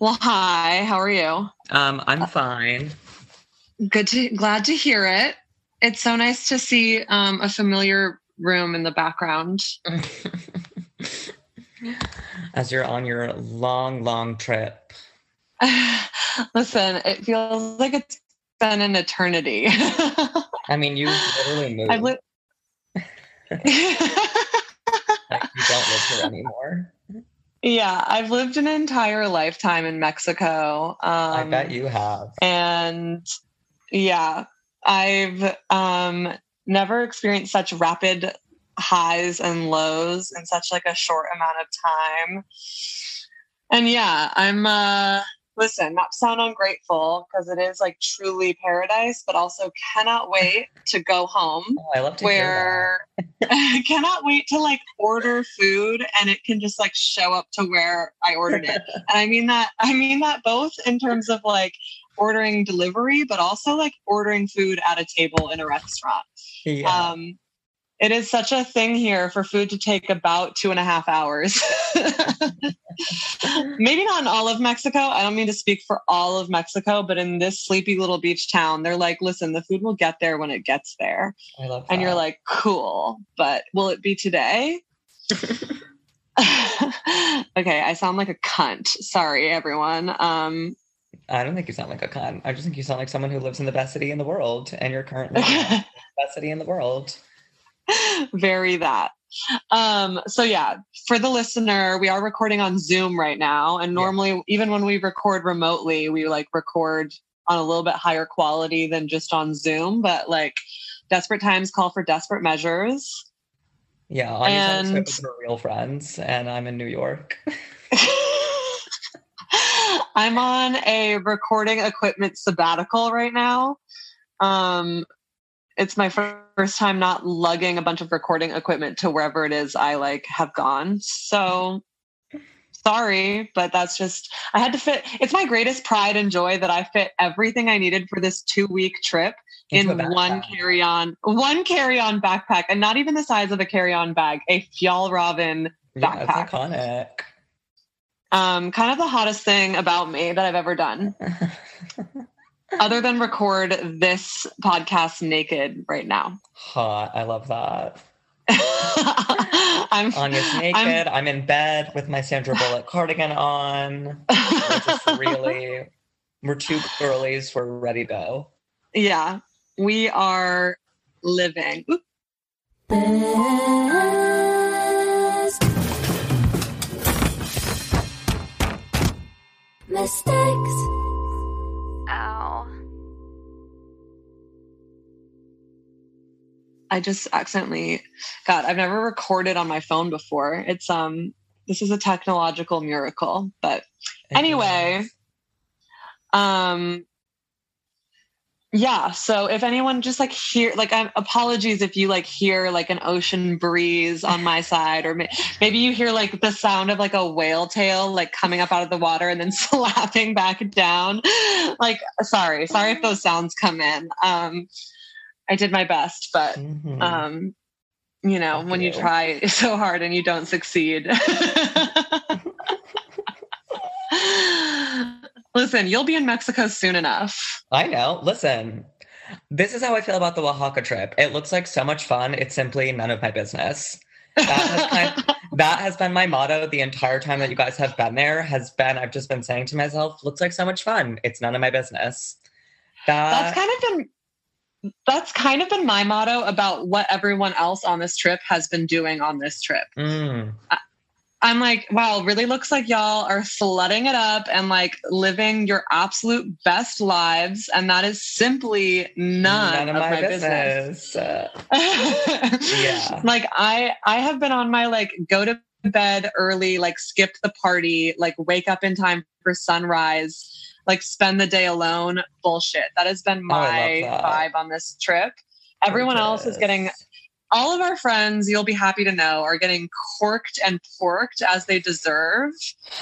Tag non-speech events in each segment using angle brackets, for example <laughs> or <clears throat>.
Well, hi. How are you? Um, I'm fine. Good to glad to hear it. It's so nice to see um, a familiar room in the background. <laughs> As you're on your long, long trip. <sighs> Listen, it feels like it's been an eternity. I mean, you literally <laughs> moved. I've li- <laughs> like you don't live here anymore. Yeah, I've lived an entire lifetime in Mexico. Um, I bet you have. and yeah i've um never experienced such rapid highs and lows in such like a short amount of time and yeah i'm uh listen not to sound ungrateful because it is like truly paradise but also cannot wait <laughs> to go home Oh, I love to where <laughs> <laughs> cannot wait to like order food and it can just like show up to where I ordered it. and I mean that I mean that both in terms of like ordering delivery, but also like ordering food at a table in a restaurant. Yeah. Um it is such a thing here for food to take about two and a half hours. <laughs> Maybe not in all of Mexico. I don't mean to speak for all of Mexico, but in this sleepy little beach town, they're like, listen, the food will get there when it gets there I love and you're like, cool, but will it be today? <laughs> okay, I sound like a cunt. Sorry, everyone. Um, I don't think you sound like a cunt. I just think you sound like someone who lives in the best city in the world, and you're currently in <laughs> the best city in the world. <laughs> very that. Um, so yeah, for the listener, we are recording on Zoom right now, and Yeah. normally, even when we record remotely, we like record on a little bit higher quality than just on Zoom. But like, desperate times call for desperate measures. Yeah, Anya's on a trip And- with real friends, and I'm in New York. <laughs> I'm on a recording equipment sabbatical right now. Um, it's my first time not lugging a bunch of recording equipment to wherever it is I like have gone. So sorry, but that's just I had to fit. It's my greatest pride and joy that I fit everything I needed for this two week trip in one carry on, one carry on backpack, and not even the size of a carry on bag, a Fjallraven Yeah, backpack. iconic. Um, kind of the hottest thing about me that I've ever done, <laughs> other than record this podcast naked right now. Hot. I love that. <laughs> I'm, Anya's naked. I'm, in bed with my Sandra Bullock cardigan on. We're just really, we're two girlies. We're ready to go. yeah, we are living. Best mistakes. Ow. I just accidentally, God, I've never recorded on my phone before. It's um, this is a technological miracle, but anyway um yeah so if anyone just like hear like I'm, apologies if you like hear like an ocean breeze on my side or may, maybe you hear like the sound of like a whale tail like coming up out of the water and then <laughs> slapping back down. Like sorry sorry if those sounds come in. Um i did my best but Mhm. um you know Thank when you you. try <laughs> so hard and you don't succeed <laughs> listen you'll be in mexico soon enough I know. Listen, this is how I feel about the Oaxaca trip. It looks like so much fun. It's simply none of my business. That has kind <laughs> that has been my motto the entire time that you guys have been there. Has been I've just been saying to myself, "Looks like so much fun. It's none of my business." That that's kind of been that's kind of been my motto about what everyone else on this trip has been doing on this trip. Mm, i'm like wow really looks like y'all are slutting it up and like living your absolute best lives and that is simply none, of, my, business, Uh, <laughs> yeah. Like I I have been on my like go to bed early, like skip the party, like wake up in time for sunrise, like spend the day alone. Bullshit. That has been Oh, my vibe on this trip. Everyone else is getting all of our friends, you'll be happy to know, are getting corked and porked as they deserve.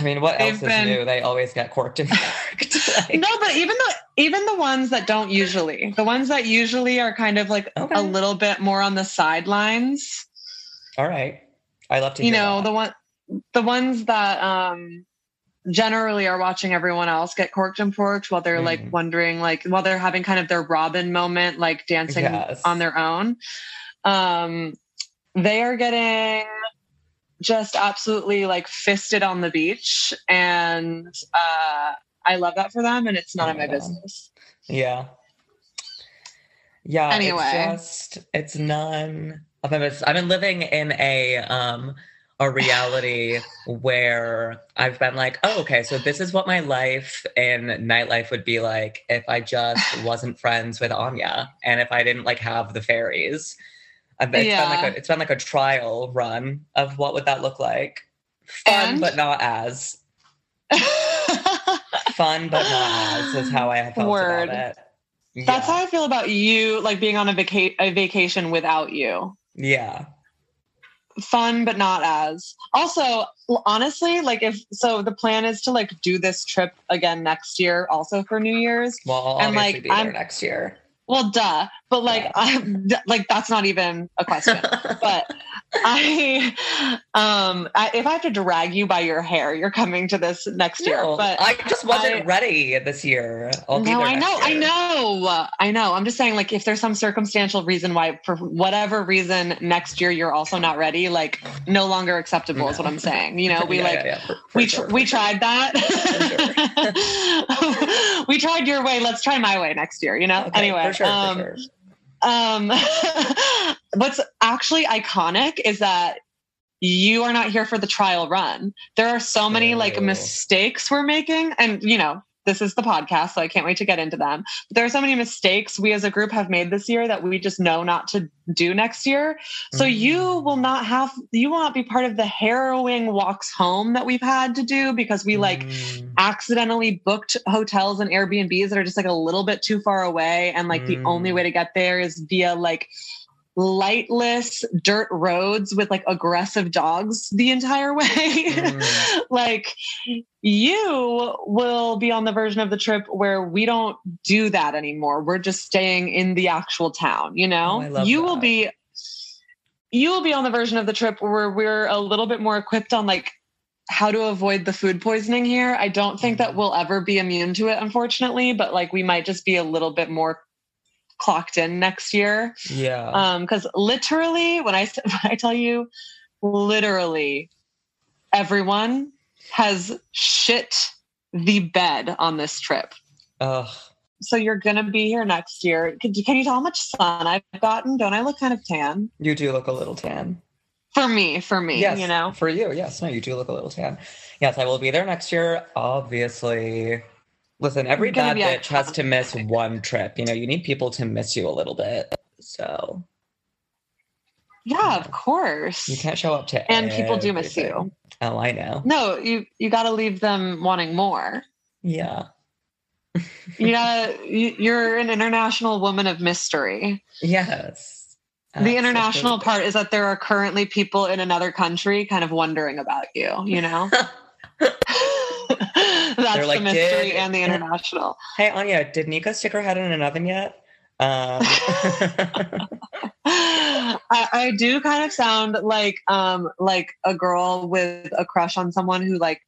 I mean, what They've else been- is new? They always get corked and <laughs> corked. Like, No, but even the even the ones that don't usually, the ones that usually are kind of like Okay. a little bit more on the sidelines. All right. I love to You hear know, that. the one the ones that um generally are watching everyone else get corked and porked while they're like Mm. wondering like while they're having kind of their Robin moment, like dancing Yes. on their own. Um they are getting just absolutely like fisted on the beach and uh I love that for them and it's none of my business. Yeah. Yeah. Anyway. It's just it's none of my business. I've been living in a um a reality where I've been like, oh, okay, so this is what my life in nightlife would be like if I just <laughs> wasn't friends with Anya and if I didn't like have the fairies. It's been Yeah. like a it's been like a trial run of what would that look like. Fun And? but not as. <laughs> Fun but not as is how I have felt Word. about it. That's how I feel about you, like being on a, vaca- a vacation without you. Yeah. Fun, but not as. Also, honestly, like if so, the plan is to like do this trip again next year, also for New Year's. Well, I'll And, like, be there I'm- next year. Well, duh, but like. I'm like that's not even a question. <laughs> but I, um, I, if I have to drag you by your hair, you're coming to this next year. But I just wasn't I- ready this year. I'll no, I know, I know, I know. I'm just saying, like, if there's some circumstantial reason why, for whatever reason, next year you're also not ready, like, no longer acceptable is what I'm saying. You know, we Yeah, like yeah, yeah, for- for we sure, tr- we sure. tried that. <laughs> <laughs> we tried your way. Let's try my way next year. You know. Okay, anyway, sure, um, for sure. um, what's actually iconic is that you are not here for the trial run. There are so many like mistakes we're making, and you know, this is the podcast, so I can't wait to get into them. But there are so many mistakes we as a group have made this year that we just know not to do next year. So you Mm. will not have, you will not be part of the harrowing walks home that we've had to do because we like Mm, accidentally booked hotels and Airbnbs that are just like a little bit too far away. And like the Mm. only way to get there is via like lightless dirt roads with like aggressive dogs the entire <laughs> way. Mm. like you will be on the version of the trip where we don't do that anymore. We're just staying in the actual town, you know? Oh, I love you will be you will be on the version of the trip where we're a little bit more equipped on like how to avoid the food poisoning here. I don't think that Mhm. we'll ever be immune to it, unfortunately, but like we might just be a little bit more clocked in next year. yeah. Um, because literally, when I <laughs> when I tell you, literally, everyone has shit the bed on this trip. Ugh. So you're gonna be here next year. Can, can you tell how much sun I've gotten? Don't I look kind of tan? You do look a little tan. For me, for me, yes, you know. For you, yes. No, you do look a little tan. Yes, I will be there next year, obviously. Listen, every bad bitch has to miss one trip. You know, you need people to miss you a little bit. So Yeah, of course. you can't show up to And people do miss you. Oh, I know. No, you you got to leave them wanting more. Yeah. <laughs> You gotta. you- You're an international woman of mystery. Yes. the international part is that there are currently people in another country kind of wondering about you you know <laughs> <laughs> that's like, the mystery and the international <laughs> Hey Anya, did Nika stick her head in an oven yet? Um, <laughs> I, I do kind of sound like um like a girl with a crush on someone who like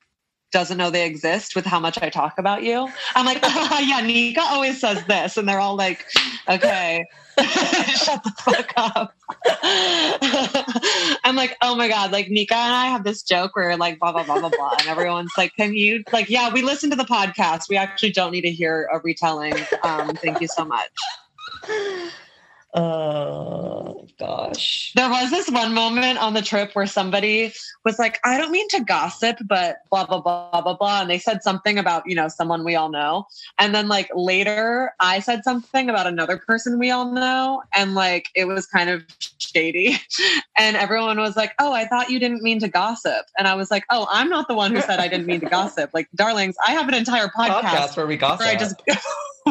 doesn't know they exist with how much I talk about you. I'm like, <laughs> yeah, Nika always says this, and they're all like, okay, <laughs> shut the fuck up. <laughs> I'm like, oh my god, like Nika and I have this joke where like blah blah blah blah blah, and everyone's like, can you like, yeah, we listen to the podcast. We actually don't need to hear a retelling. Um, thank you so much. Uh, gosh. There was this one moment on the trip where somebody was like, I don't mean to gossip, but blah, blah, blah, blah, blah. And they said something about, you know, someone we all know. And then, like, later I said something about another person we all know. And, like, it was kind of shady. <laughs> And everyone was like, Oh, I thought you didn't mean to gossip. And I was like, Oh, I'm not the one who said I didn't mean to gossip. Like, darlings, I have an entire podcast Podcast where we gossip. where I just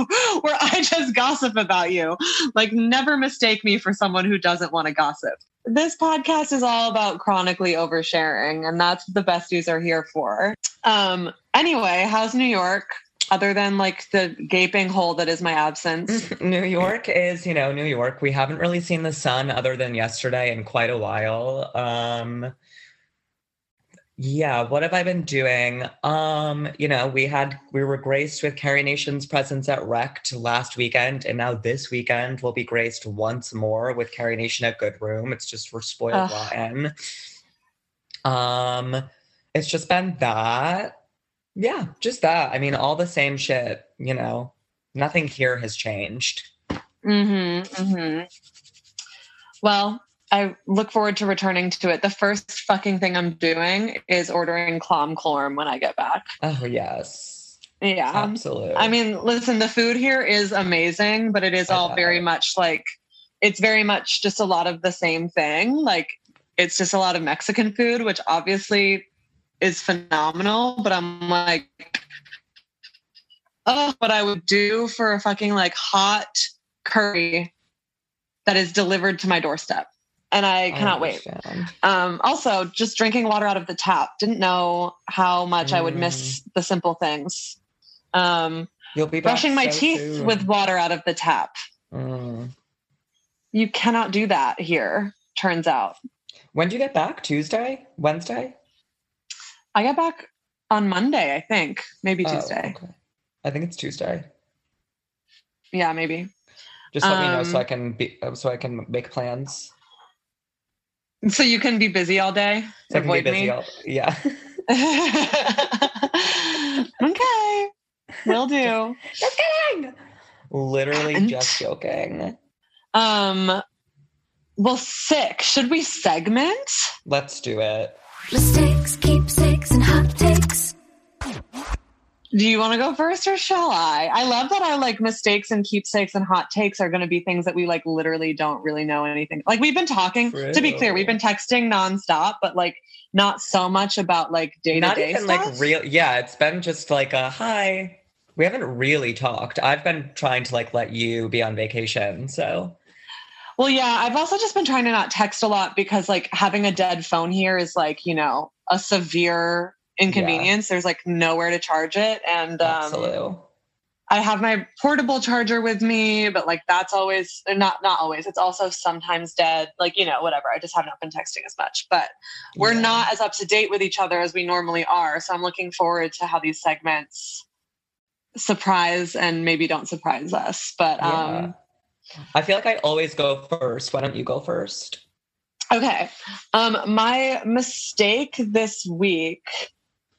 <laughs> where I just gossip about you. Like never mistake me for someone who doesn't want to gossip. This podcast is all about chronically oversharing, and that's what the besties are here for. Um, anyway, how's New York? Other than like the gaping hole that is my absence. <laughs> New York is, you know, New York. We haven't really seen the sun other than yesterday in quite a while. Um yeah, what have I been doing? Um, you know, we had we were graced with Carry Nation's presence at Wrecked last weekend, and now this weekend we'll be graced once more with Carry Nation at Good Room. It's just we're spoiled Ugh. rotten. Um, it's just been that. Yeah, just that. I mean, all the same shit, you know. Nothing here has changed. Mm-hmm. Mm-hmm. Well, I look forward to returning to it. The first fucking thing I'm doing is ordering clom clorm when I get back. Oh yes. Yeah. Absolutely. I mean, listen, the food here is amazing, but it is I all very much like it's very much just a lot of the same thing. Like it's just a lot of Mexican food, which obviously is phenomenal, but I'm like, oh, what I would do for a fucking like hot curry that is delivered to my doorstep. And I cannot wait. Um, also, just drinking water out of the tap. Didn't know how much I would miss the simple things. Um, You'll be brushing my so teeth soon. with water out of the tap. Mm. You cannot do that here, turns out. When do you get back? Tuesday? Wednesday? I get back on Monday, I think. Maybe Oh, Tuesday. okay. I think it's Tuesday. Yeah, maybe. Just let me know so Um, I can be so I can make plans. So you can be busy all day. So I can be avoid busy. me. All, yeah. <laughs> okay. Will do. just kidding. Literally And- just joking. Um well sick. Should we segment? Let's do it. Mistakes, keepsakes, and hot takes. Do you want to go first or shall I? I love that our like mistakes and keepsakes and hot takes are going to be things that we like literally don't really know anything. Like we've been talking, to be clear, we've been texting nonstop, but like not so much about like day to Not day even stuff. like real. Yeah, it's been just like a hi. We haven't really talked. I've been trying to like let you be on vacation. So Well, yeah, I've also just been trying to not text a lot because like having a dead phone here is like, you know, a severe inconvenience. There's like nowhere to charge it. And um, absolutely. I have my portable charger with me, but like that's always not not always. It's also sometimes dead. Like, you know, whatever. I just have not been texting as much. But we're Yeah. not as up to date with each other as we normally are. So I'm looking forward to how these segments surprise and maybe don't surprise us. But um Yeah. I feel like I always go first. Why don't you go first? Okay. Um, my mistake this week.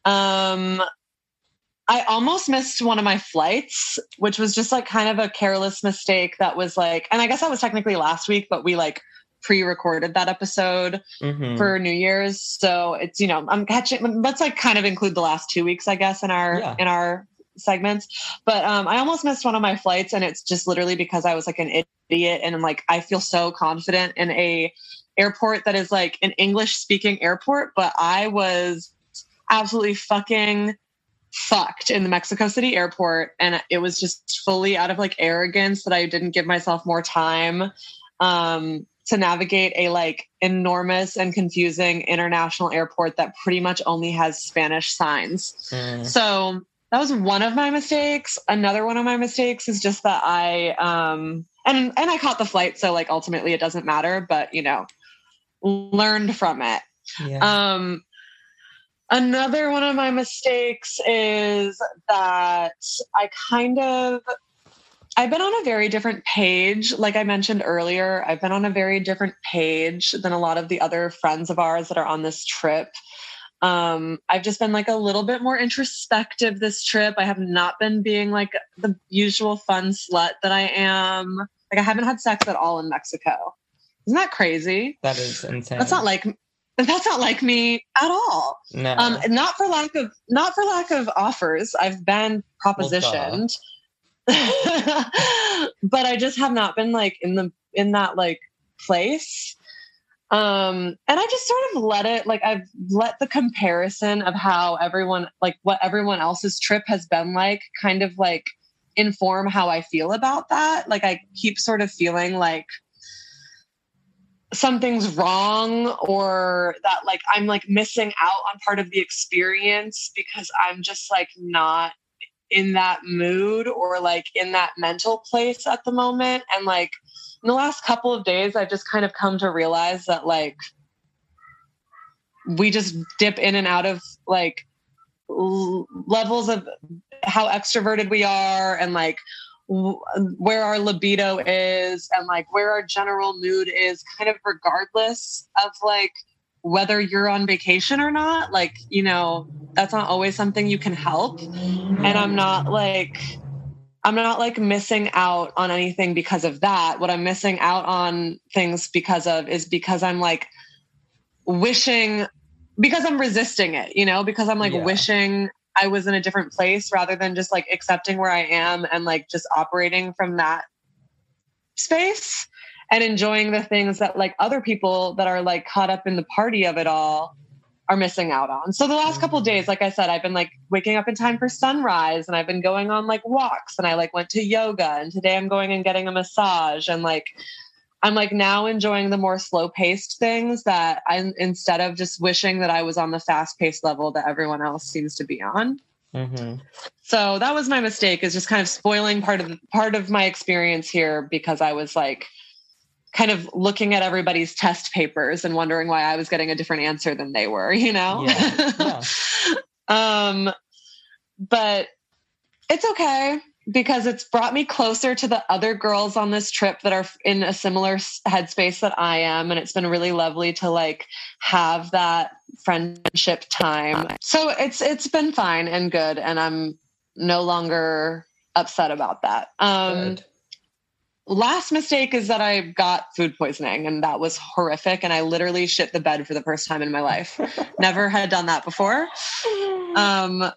Um, I almost missed one of my flights, which was just like kind of a careless mistake that was like, and I guess that was technically last week, but we like pre-recorded that episode Mhm. for New Year's. So it's, you know, I'm catching let's like kind of include the last two weeks, I guess, in our Yeah. in our segments. But um I almost missed one of my flights and it's just literally because I was like an idiot and I'm like I feel so confident in a airport that is like an English speaking airport, but I was absolutely fucking fucked in the Mexico City airport and it was just fully out of like arrogance that I didn't give myself more time um to navigate a like enormous and confusing international airport that pretty much only has Spanish signs. Mm. So that was one of my mistakes. Another one of my mistakes is just that I um and and I caught the flight, so like ultimately it doesn't matter, but you know, learned from it. Yeah. Um another one of my mistakes is that I kind of I've been on a very different page. Like I mentioned earlier, I've been on a very different page than a lot of the other friends of ours that are on this trip. Um, I've just been like a little bit more introspective this trip. I have not been being like the usual fun slut that I am. Like I haven't had sex at all in Mexico. Isn't that crazy? That is insane. That's not like that's not like me at all. no. Um, not for lack of not for lack of offers. I've been propositioned, <laughs> but I just have not been like in the in that like place. Um, and I just sort of let it like I've let the comparison of how everyone like what everyone else's trip has been like kind of like inform how I feel about that. Like I keep sort of feeling like something's wrong or that like I'm like missing out on part of the experience because I'm just like not in that mood or like in that mental place at the moment. And like in the last couple of days I've just kind of come to realize that like we just dip in and out of like l- levels of how extroverted we are and like where our libido is and like where our general mood is kind of regardless of like whether you're on vacation or not like you know that's not always something you can help and i'm not like i'm not like missing out on anything because of that what i'm missing out on things because of is because i'm like wishing because i'm resisting it you know because i'm like Yeah. wishing i was in a different place rather than just like accepting where i am and like just operating from that space and enjoying the things that like other people that are like caught up in the party of it all are missing out on. So the last couple days, like I said, I've been like waking up in time for sunrise and I've been going on like walks and I like went to yoga and today I'm going and getting a massage and like I'm like now enjoying the more slow paced things that I instead of just wishing that I was on the fast paced level that everyone else seems to be on. hmm So that was my mistake is just kind of spoiling part of the, part of my experience here because I was like kind of looking at everybody's test papers and wondering why I was getting a different answer than they were, you know? Yeah, <laughs> um but it's okay because it's brought me closer to the other girls on this trip that are in a similar headspace that I am and it's been really lovely to like have that friendship time. So it's it's been fine and good and I'm no longer upset about that. Um Good. last mistake is that I got food poisoning and that was horrific and I literally shit the bed for the first time in my life. <laughs> Never had done that before. Um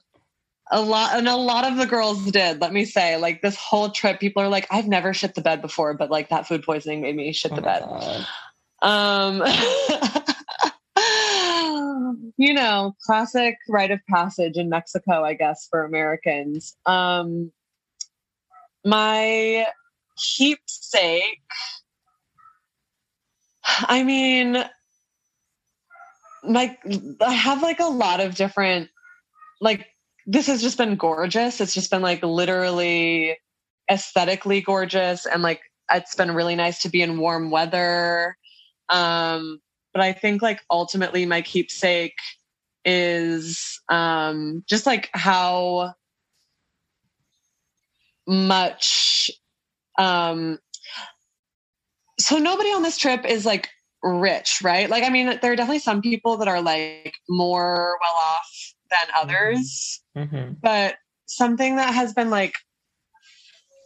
a lot and a lot of the girls did, let me say. Like this whole trip people are like I've never shit the bed before, but like that food poisoning made me shit Oh the bed. God. Um, <laughs> you know, classic rite of passage in Mexico, I guess, for Americans. Um, my keepsake, I mean, like, I have like a lot of different, like, this has just been gorgeous. It's just been like literally aesthetically gorgeous and like it's been really nice to be in warm weather um but i think like ultimately my keepsake is um just like how much um so nobody on this trip is like rich right like i mean there are definitely some people that are like more well off than others. Mhm. but something that has been like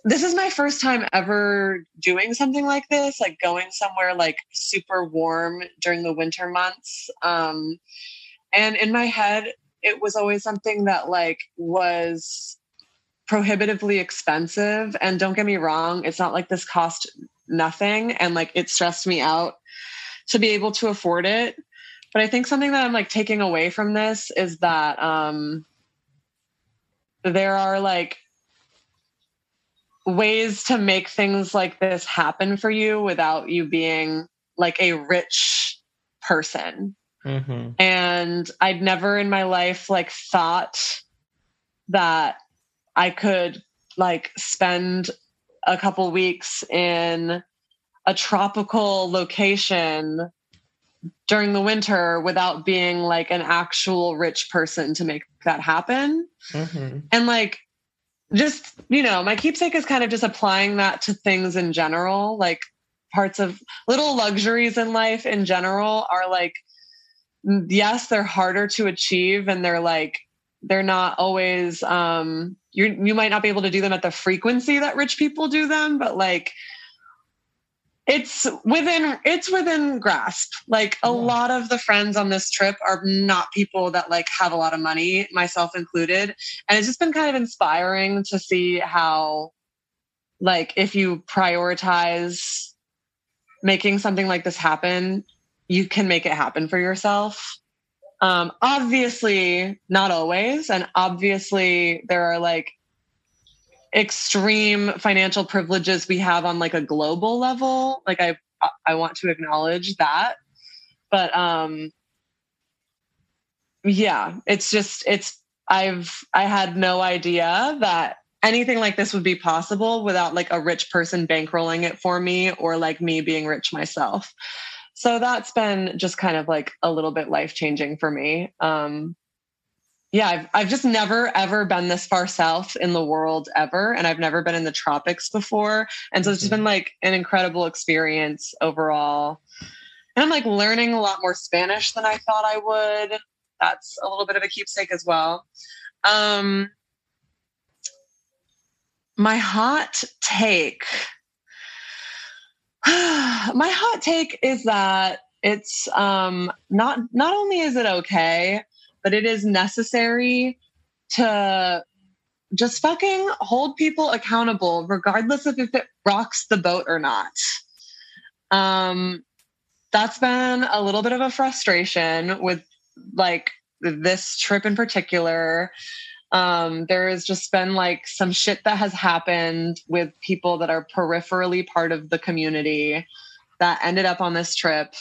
this is my first time ever doing something like this like going somewhere like super warm during the winter months. Um and in my head it was always something that like was prohibitively expensive. And don't get me wrong it's not like this cost nothing. And like it stressed me out to be able to afford it but i think something that i'm like taking away from this is that um there are like ways to make things like this happen for you without you being like a rich person Mhm. and i'd never in my life like thought that i could like spend a couple weeks in a tropical location during the winter without being like an actual rich person to make that happen Mhm. and like just you know my keepsake is kind of just applying that to things in general like parts of little luxuries in life in general are like yes they're harder to achieve and they're like they're not always um you you might not be able to do them at the frequency that rich people do them but like it's within it's within grasp. Like a Yeah. lot of the friends on this trip are not people that like have a lot of money myself included. And it's just been kind of inspiring to see how like if you prioritize making something like this happen you can make it happen for yourself. Um obviously not always. And obviously there are like extreme financial privileges we have on like a global level. Like i i want to acknowledge that. But um yeah it's just it's i've i had no idea that anything like this would be possible without like a rich person bankrolling it for me or like me being rich myself. So that's been just kind of like a little bit life changing for me. Um yeah I've, I've just never ever been this far south in the world ever and i've never been in the tropics before. And so it's just Mhm. been like an incredible experience overall. And i'm like learning a lot more spanish than i thought i would. That's a little bit of a keepsake as well. Um my hot take <sighs> my hot take is that it's um not not only is it okay but it is necessary to just fucking hold people accountable regardless of if it rocks the boat or not. Um that's been a little bit of a frustration with like this trip in particular. Um there has just been like some shit that has happened with people that are peripherally part of the community that ended up on this trip.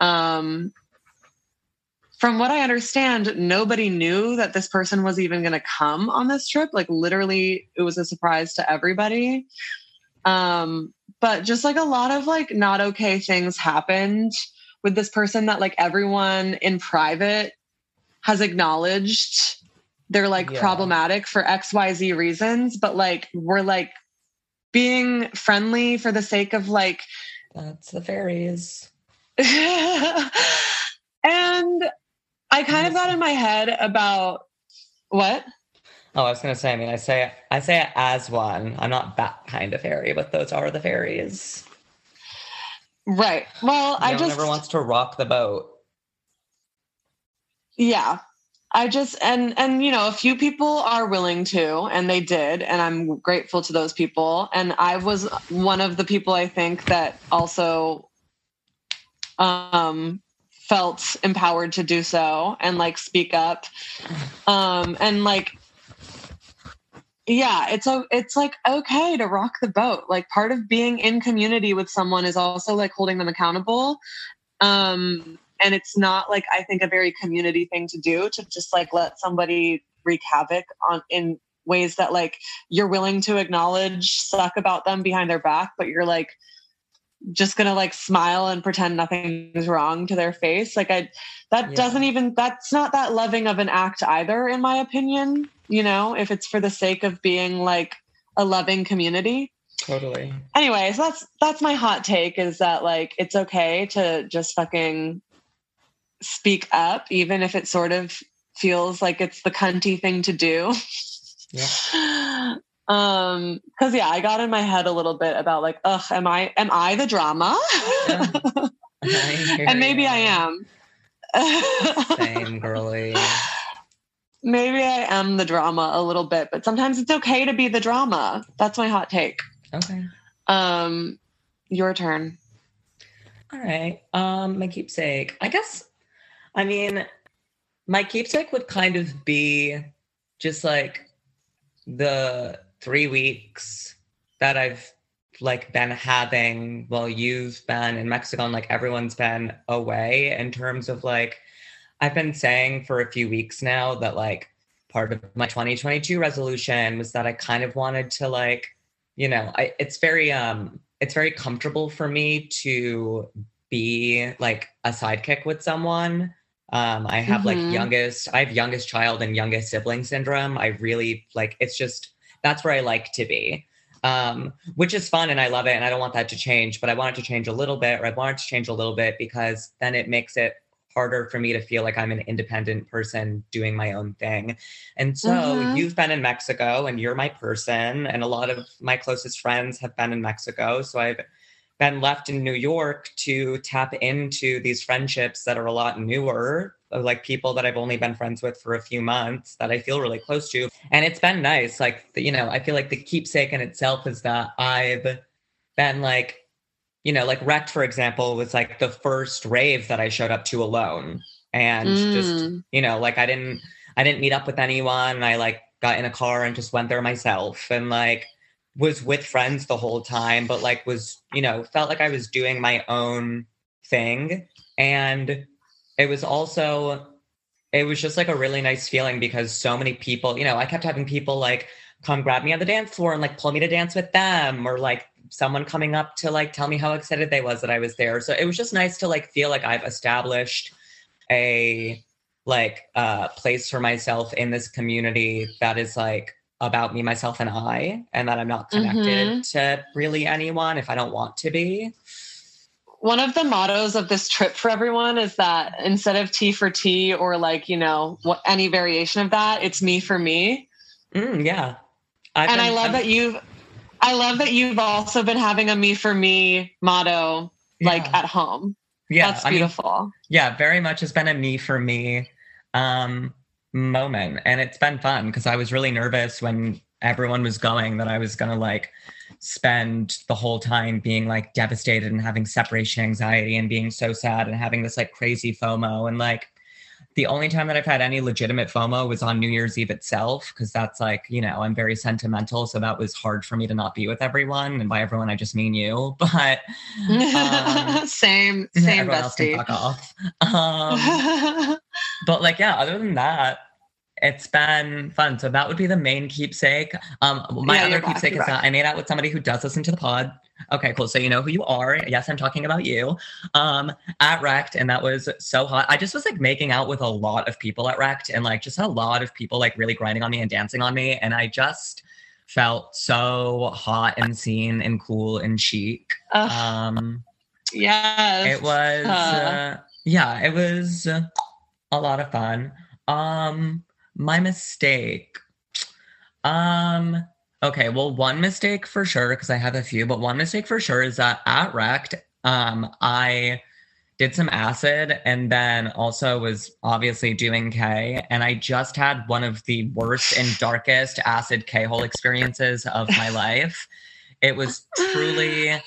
Um from what i understand nobody knew that this person was even going to come on this trip like literally it was a surprise to everybody um but just like a lot of like not okay things happened with this person that like everyone in private has acknowledged they're like Yeah. problematic for xyz reasons but like we're like being friendly for the sake of like That's the fairies. <laughs> and I kind of got in my head about what? Oh, I was gonna say. I mean, I say I say it as one. I'm not that kind of fairy, but those are the fairies. Right. Well, No I just ever wants to rock the boat. yeah. I just and and you know, a few people are willing to and they did and I'm grateful to those people and I was one of the people I think that also um felt empowered to do so and like speak up. Um and like yeah it's a it's like okay to rock the boat. Like part of being in community with someone is also like holding them accountable. Um and it's not like i think a very community thing to do to just like let somebody wreak havoc on in ways that like you're willing to acknowledge suck about them behind their back but you're like just gonna like smile and pretend nothing's wrong to their face like i that Yeah. doesn't even that's not that loving of an act either in my opinion you know if it's for the sake of being like a loving community Totally. anyways that's that's my hot take is that like it's okay to just fucking speak up even if it sort of feels like it's the cunty thing to do Yeah. <laughs> um because yeah i got in my head a little bit about like ugh am i am i the drama Yeah. I <laughs> and maybe ya. i am Same, <laughs> girly. maybe i am the drama a little bit but sometimes it's okay to be the drama that's my hot take Okay. um your turn All right. Um, my keepsake. I guess. I mean, my keepsake would kind of be just like the three weeks that I've like been having while you've been in Mexico and like everyone's been away in terms of like I've been saying for a few weeks now that like part of my 2022 resolution was that I kind of wanted to like you know I it's very um it's very comfortable for me to be like a sidekick with someone um I have Mhm. like youngest I have youngest child and youngest sibling syndrome I really like it's just that's where I like to be um, which is fun and I love it. And I don't want that to change, but I want it to change a little bit, or I want it to change a little bit because then it makes it harder for me to feel like I'm an independent person doing my own thing. And so Mhm. you've been in Mexico and you're my person, and a lot of my closest friends have been in Mexico. So I've been left in New York to tap into these friendships that are a lot newer, like people that I've only been friends with for a few months that I feel really close to. And it's been nice. Like, you know, I feel like the keepsake in itself is that I've been like, you know, like Wrecked, for example, was like the first rave that I showed up to alone. And just, Mm. you know, like I didn't I didn't meet up with anyone. I like got in a car and just went there myself and like was with friends the whole time, but like was, you know, felt like I was doing my own thing. And it was also, it was just like a really nice feeling because so many people, you know, I kept having people like come grab me on the dance floor and like pull me to dance with them or like someone coming up to like tell me how excited they was that I was there. So it was just nice to like feel like I've established a like uh place for myself in this community that is like about me myself and i and that i'm not connected to really anyone if i don't want to be One of the mottos of this trip for everyone is that instead of T for T or like, you know, what any variation of that, it's me for me. Mm, yeah I've and I love that you've I love that you've also been having a me for me motto like yeah. at home. yeah That's I mean, beautiful. yeah very much has been a me for me um moment. And it's been fun because i was really nervous when everyone was going that i was gonna like spend the whole time being like devastated and having separation anxiety and being so sad and having this like crazy fomo. And like the only time that i've had any legitimate fomo was on new year's eve itself because that's like you know i'm very sentimental so that was hard for me to not be with everyone. And by everyone i just mean you. <laughs> But um, <laughs> same, same everyone else can bestie. fuck off. Um <laughs> but like yeah other than that it's been fun. So that would be the main keepsake. Um my Yeah, other back, keepsake you're is that i made out with somebody who does listen to the pod. Okay cool. So you know who you are. Yes i'm talking about you. Um at wrecked and that was so hot. I just was like making out with a lot of people at wrecked and like just a lot of people like really grinding on me and dancing on me and i just felt so hot and seen and cool and chic. Ugh, um yes. it was Uh. uh, yeah it was uh, a lot of fun. Um my mistake. Um okay well one mistake for sure because i have a few but one mistake for sure is that at wrecked um i did some acid and then also was obviously doing k and i just had one of the worst and darkest acid k-hole experiences of my <laughs> life. It was truly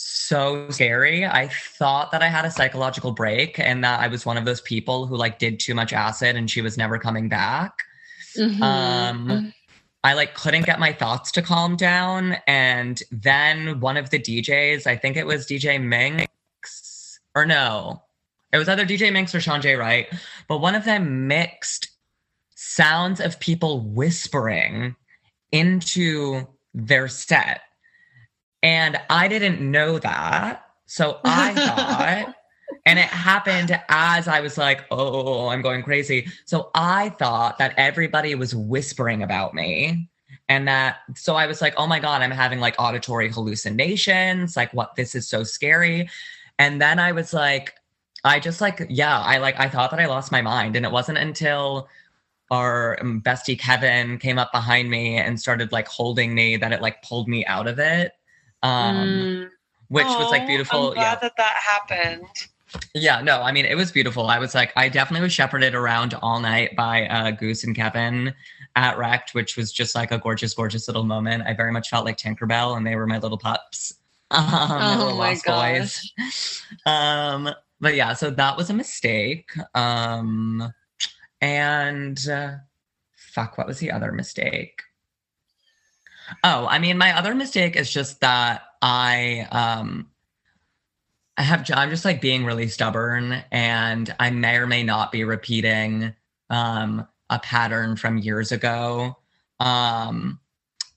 so scary. I thought that I had a psychological break and that I was one of those people who like did too much acid and she was never coming back. Mhm. Um I like couldn't get my thoughts to calm down and then one of the DJs, I think it was DJ Minx or no. It was either DJ Minx or Shaun J. Wright, but one of them mixed sounds of people whispering into their set. And I didn't know that. So I thought, <laughs> and it happened as I was like, oh, I'm going crazy. So I thought that everybody was whispering about me. And that, so I was like, oh my God, I'm having like auditory hallucinations. Like, what? This is so scary. And then I was like, I just like, yeah, I like, I thought that I lost my mind. And it wasn't until our um, bestie Kevin came up behind me and started like holding me that it like pulled me out of it. Um, Mm. which was like beautiful. I'm glad that that happened. Yeah, no, I mean it was beautiful. I was like, I definitely was shepherded around all night by uh, Goose and Kevin at Wrecked, which was just like a gorgeous, gorgeous little moment. I very much felt like Tinkerbell, and they were my little pups. <laughs> Um, Oh little my lost boys. <laughs> Um, but yeah, so that was a mistake. Um, and uh, fuck, what was the other mistake? Oh, I mean, my other mistake is just that I um I have I'm just like being really stubborn and I may or may not be repeating um a pattern from years ago. Um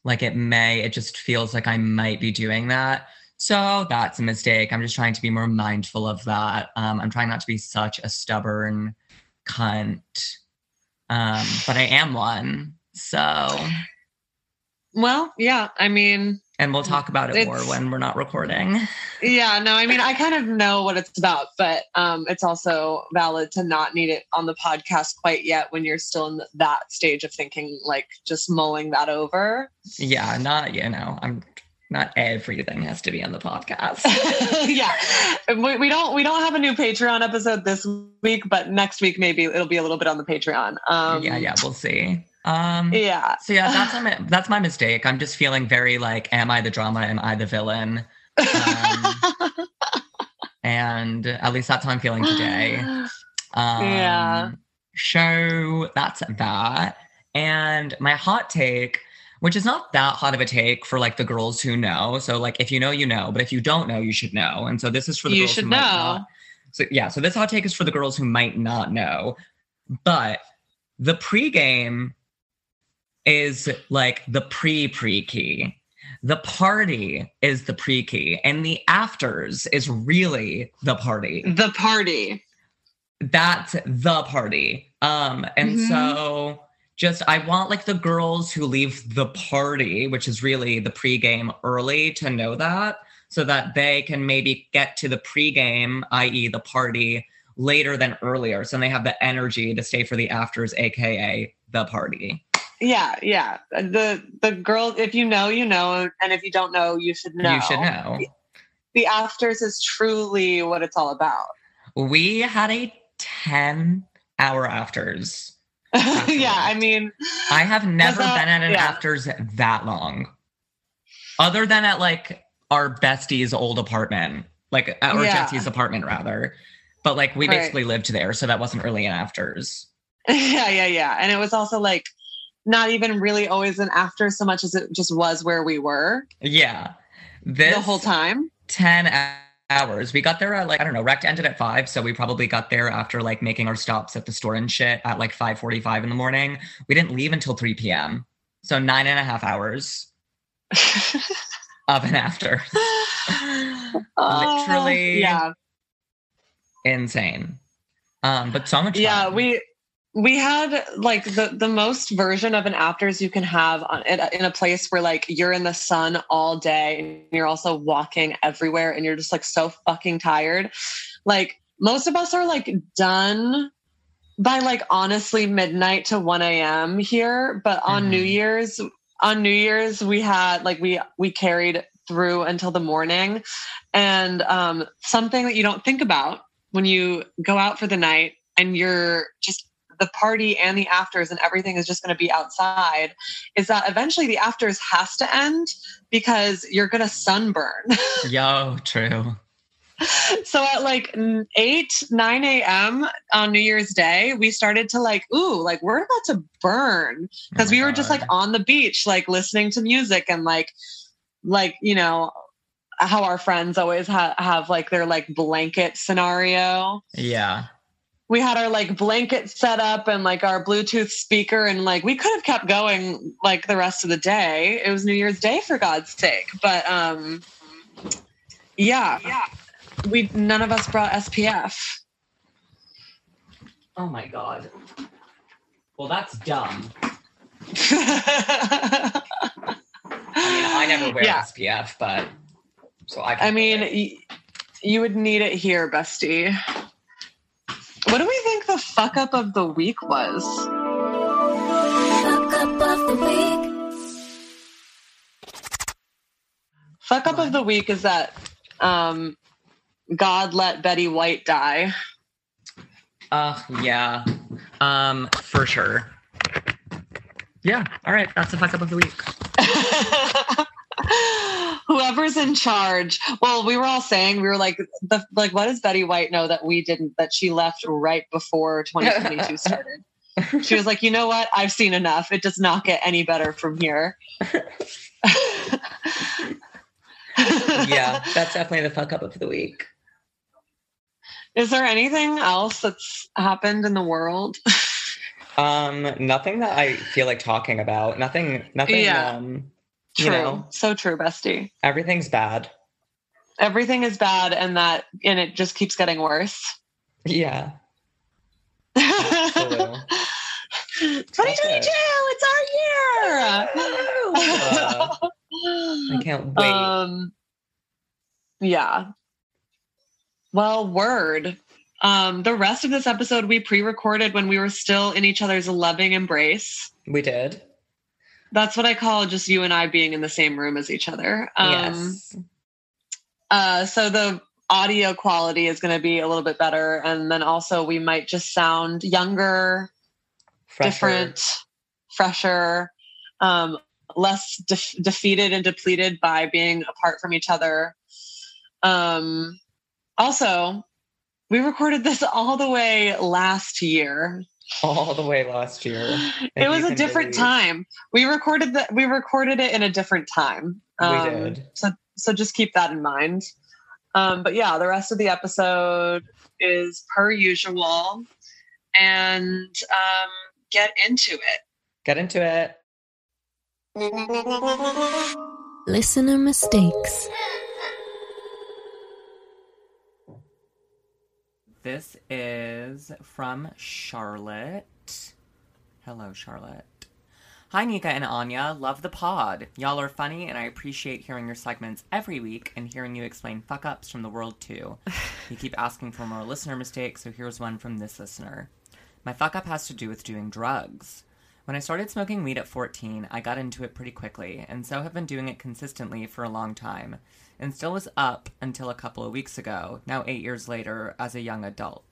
like it may it just feels like I might be doing that. So that's a mistake. I'm just trying to be more mindful of that. Um I'm trying not to be such a stubborn cunt. Um but I am one. So Well, yeah. I mean, and we'll talk about it more when we're not recording. yeah, no, I mean, I kind of know what it's about, but um, it's also valid to not need it on the podcast quite yet when you're still in that stage of thinking, like just mulling that over. Yeah, not you know, I'm Not everything has to be on the podcast. <laughs> yeah, we, we don't we don't have a new Patreon episode this week, but next week maybe it'll be a little bit on the Patreon. Um, yeah, yeah, we'll see. Um, yeah. So yeah, that's <sighs> my, that's my mistake. I'm just feeling very like, am I the drama? Am I the villain? Um, <laughs> and at least that's how I'm feeling today. <sighs> Um, Yeah. So that's that. And my hot take, which is not that hot of a take for like the girls who know. So like if you know, you know. But if you don't know, you should know. And so this is for the You girls should who might know. not. So yeah, so this hot take is for the girls who might not know. But the pregame is like the pre pre key. The party is the pre key, and the afters is really the party the party. that's the party. Um, and Mhm. so just I want like the girls who leave the party, which is really the pregame early, to know that so that they can maybe get to the pregame, i.e., the party, later than earlier. So they have the energy to stay for the afters, aka the party. Yeah, yeah. The the girl, if you know, you know, and if you don't know, you should know. You should know. The afters is truly what it's all about. We had a 10 hour afters. <laughs> yeah, I mean, I have never that- been at an yeah. afters that long. Other than at like our bestie's old apartment, like at- or Yeah. Jesse's apartment rather. But like we Right. basically lived there, so that wasn't really an afters. <laughs> yeah, yeah, yeah. And it was also like not even really always an after so much as it just was where we were Yeah. This the whole time. 10 hours. We got there at like, I don't know, rec ended at five. So we probably got there after like making our stops at the store and shit at like 545 in the morning. We didn't leave until 3 p.m. So nine and a half hours of an after. <laughs> Literally. yeah. insane. Um, but so much yeah fun. we we had like the the most version of an afters you can have on, in, a, in a place where like you're in the sun all day and you're also walking everywhere and you're just like so fucking tired like most of us are like done by like honestly midnight to 1 a.m here but on Mhm. new year's on new year's we had like we we carried through until the morning and um something that you don't think about when you go out for the night and you're just the party and the afters and everything is just going to be outside is that eventually the afters has to end because you're going to sunburn. <laughs> Yo, true. so at like 8 9 a.m on new year's day we started to like ooh like we're about to burn because Oh we were just like on the beach like listening to music and like like you know how our friends always ha- have like their like blanket scenario Yeah. We had our like blanket set up and like our bluetooth speaker and like we could have kept going like the rest of the day it was new year's day for god's sake but um yeah yeah we none of us brought spf Oh my god. Well, that's dumb. i mean, I never wear yeah SPF, but so I. i mean y- you would need it here bestie what do we think the fuck up of the week was Fuck up of the week. fuck up of the week is that um god let betty white die Uh, yeah. Um, for sure. Yeah. All right. That's the fuck up of the week. <laughs> <laughs> Whoever's in charge. Well, we were all saying we were like, the like, what does Betty White know that we didn't? That she left right before 2022 <laughs> started. She was like, you know what? I've seen enough. It does not get any better from here. <laughs> yeah, that's definitely the fuck up of the week. Is there anything else that's happened in the world? Um, nothing that I feel like talking about. Nothing. Nothing. Yeah. Um, you True. know, So true, bestie. everything's bad. Everything is bad, and that and it just keeps getting worse. Yeah. <laughs> Absolutely. 2022, it's our year. Uh, I <laughs> can't wait. Um, yeah. Well, word. Um, the rest of this episode we pre-recorded when we were still in each other's loving embrace. we did. That's what I call just you and I being in the same room as each other. Um, yes. Uh, so the audio quality is going to be a little bit better, and then also we might just sound younger, Fresher. different, fresher, um, less def- defeated and depleted by being apart from each other. Um, also, we recorded this all the way last year. All the way last year. <sighs> it was a different believe. time. We recorded that. We recorded it in a different time. We Um, did. So so just keep that in mind. Um, but yeah, the rest of the episode is per usual, and um, get into it. Get into it. Listener mistakes. This is from Charlotte. Hello, Charlotte. Hi, Nika and Anya. Love the pod. Y'all are funny, and I appreciate hearing your segments every week and hearing you explain fuck ups from the world, too. <laughs> you keep asking for more listener mistakes, so here's one from this listener. My fuck up has to do with doing drugs. When I started smoking weed at 14, I got into it pretty quickly, and so have been doing it consistently for a long time, and still was up until a couple of weeks ago, now eight years later, as a young adult.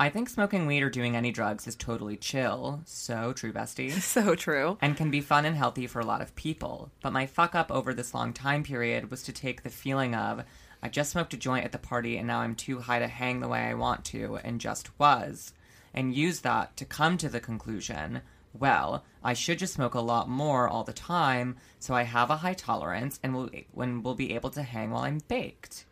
I think smoking weed or doing any drugs is totally chill, so true, bestie <laughs> So true. and can be fun and healthy for a lot of people. But my fuck up over this long time period was to take the feeling of I just smoked a joint at the party and now I'm too high to hang the way I want to and just was, and use that to come to the conclusion well, I should just smoke a lot more all the time so I have a high tolerance and will when will be able to hang while I'm baked.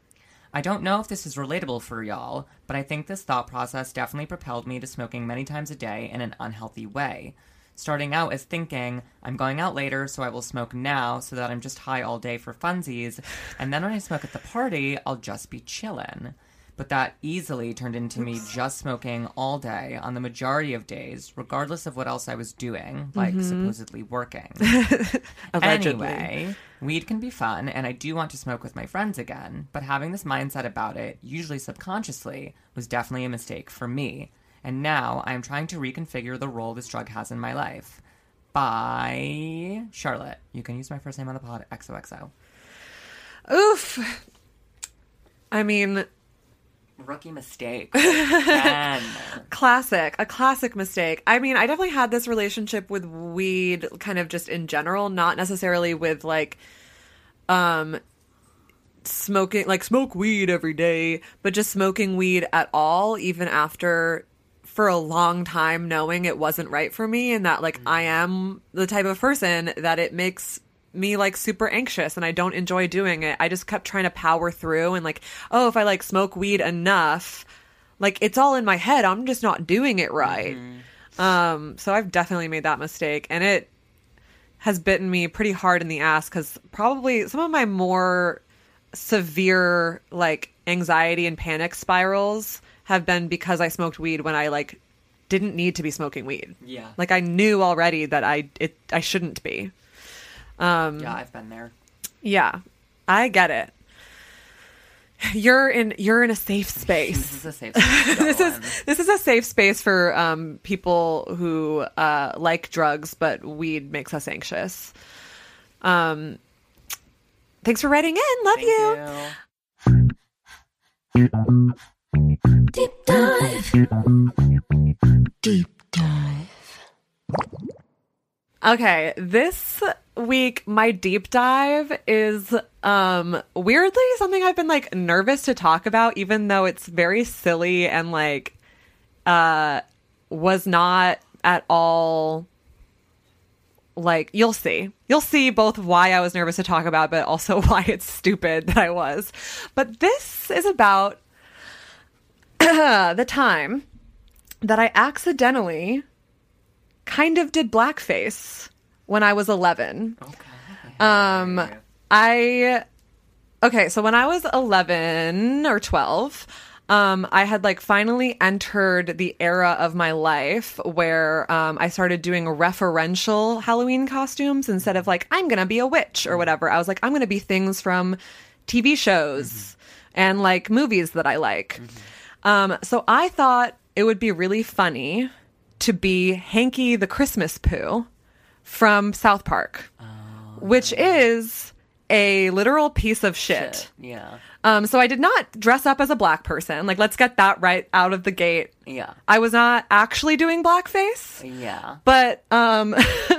I don't know if this is relatable for y'all, but I think this thought process definitely propelled me to smoking many times a day in an unhealthy way. Starting out as thinking, I'm going out later, so I will smoke now so that I'm just high all day for funsies, and then when I smoke at the party, I'll just be chillin'. But that easily turned into me just smoking all day on the majority of days, regardless of what else I was doing, like mm-hmm. supposedly working. <laughs> Allegedly. Anyway, weed can be fun, and I do want to smoke with my friends again, but having this mindset about it, usually subconsciously, was definitely a mistake for me. And now I am trying to reconfigure the role this drug has in my life. By Charlotte. You can use my first name on the pod, XOXO. Oof. I mean, Rookie mistake. <laughs> Classic, a classic mistake. I mean, I definitely had this relationship with weed kind of just in general, not necessarily with like um smoking like smoke weed every day, but just smoking weed at all even after for a long time knowing it wasn't right for me and that like I am the type of person that it makes me like super anxious and I don't enjoy doing it. I just kept trying to power through and like, oh, if I like smoke weed enough, like it's all in my head. I'm just not doing it right. Um, so I've definitely made that mistake and it has bitten me pretty hard in the ass because probably some of my more severe like anxiety and panic spirals have been because I smoked weed when I like didn't need to be smoking weed. Yeah. Like I knew already that I it I shouldn't be. Um Yeah, I've been there. yeah. I get it. You're in you're in a safe space. <laughs> This is a safe space. <laughs> this is this is a safe space for um people who uh like drugs but weed makes us anxious. Um Thanks for writing in. Love Thank you. you. Deep dive. Deep dive. Okay, this week my deep dive is um weirdly something I've been like nervous to talk about even though it's very silly and like uh was not at all like you'll see. You'll see both why I was nervous to talk about but also <laughs> why it's stupid that I was. But this is about <clears throat> the time that I accidentally kind of did blackface when I was 11. Um I Okay, so when I was 11 or 12, um I had like finally entered the era of my life where um I started doing referential Halloween costumes instead of like I'm going to be a witch or whatever. I was like I'm going to be things from TV shows and like movies that I like. Um so I thought it would be really funny to be Hankey the Christmas Poo from South Park, which is a literal piece of shit. Shit. Yeah. Um, so I did not dress up as a black person. Like, let's get that right out of the gate. Yeah. I was not actually doing blackface, Yeah. but um,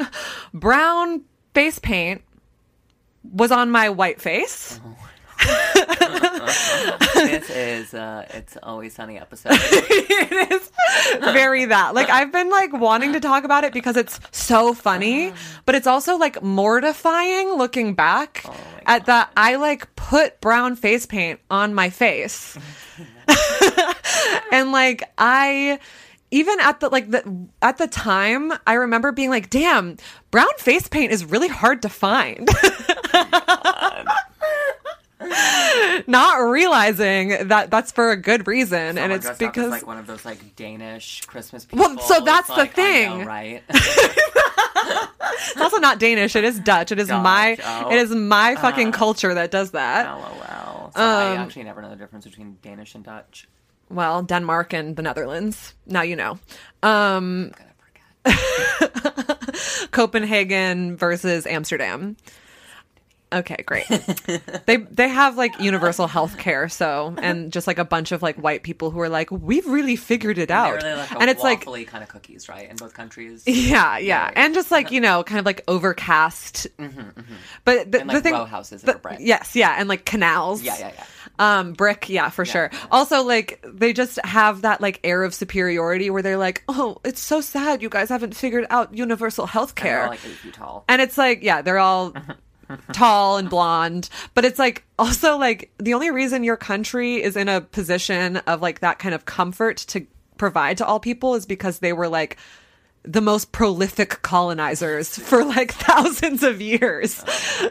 <laughs> brown face paint was on my white face. <laughs> this is uh it's always sunny episode. <laughs> it is very that. Like I've been like wanting to talk about it because it's so funny, but it's also like mortifying looking back my at that I like put brown face paint on my face. <laughs> and like I even at the like the at the time I remember being like, "Damn, brown face paint is really hard to find." <laughs> Not realizing that that's for a good reason, and it's because like one of those like Danish Christmas people. Well, so that's the Like, I know, thing. right? <laughs> <laughs> it's also not Danish. It is Dutch. It is my oh. it is my fucking Uh. culture that does that. LOL. So I Um, actually never know the difference between Danish and Dutch. Well, Denmark and the Netherlands. Now you know. Um, I'm gonna forget. Copenhagen versus Amsterdam. Okay, great. <laughs> they they have like universal health care, so and just like a bunch of like white people who are like, we've really figured it out, really like and it's like kind of cookies, right? In both countries. <laughs> Yeah, yeah, and just like you know, kind of like overcast. But the, Mm-hmm, And, like, the thing, row houses the- yes, yeah, and like canals. Yeah, yeah, yeah. Um, brick, yeah, for sure. Also, like they just have that like air of superiority where they're like, "Oh, it's so sad you guys haven't figured out universal health care." like eight feet tall. And it's like, yeah, they're all tall and blonde, but it's like also like the only reason your country is in a position of like that kind of comfort to provide to all people is because they were like the most prolific colonizers for like <laughs> thousands of years.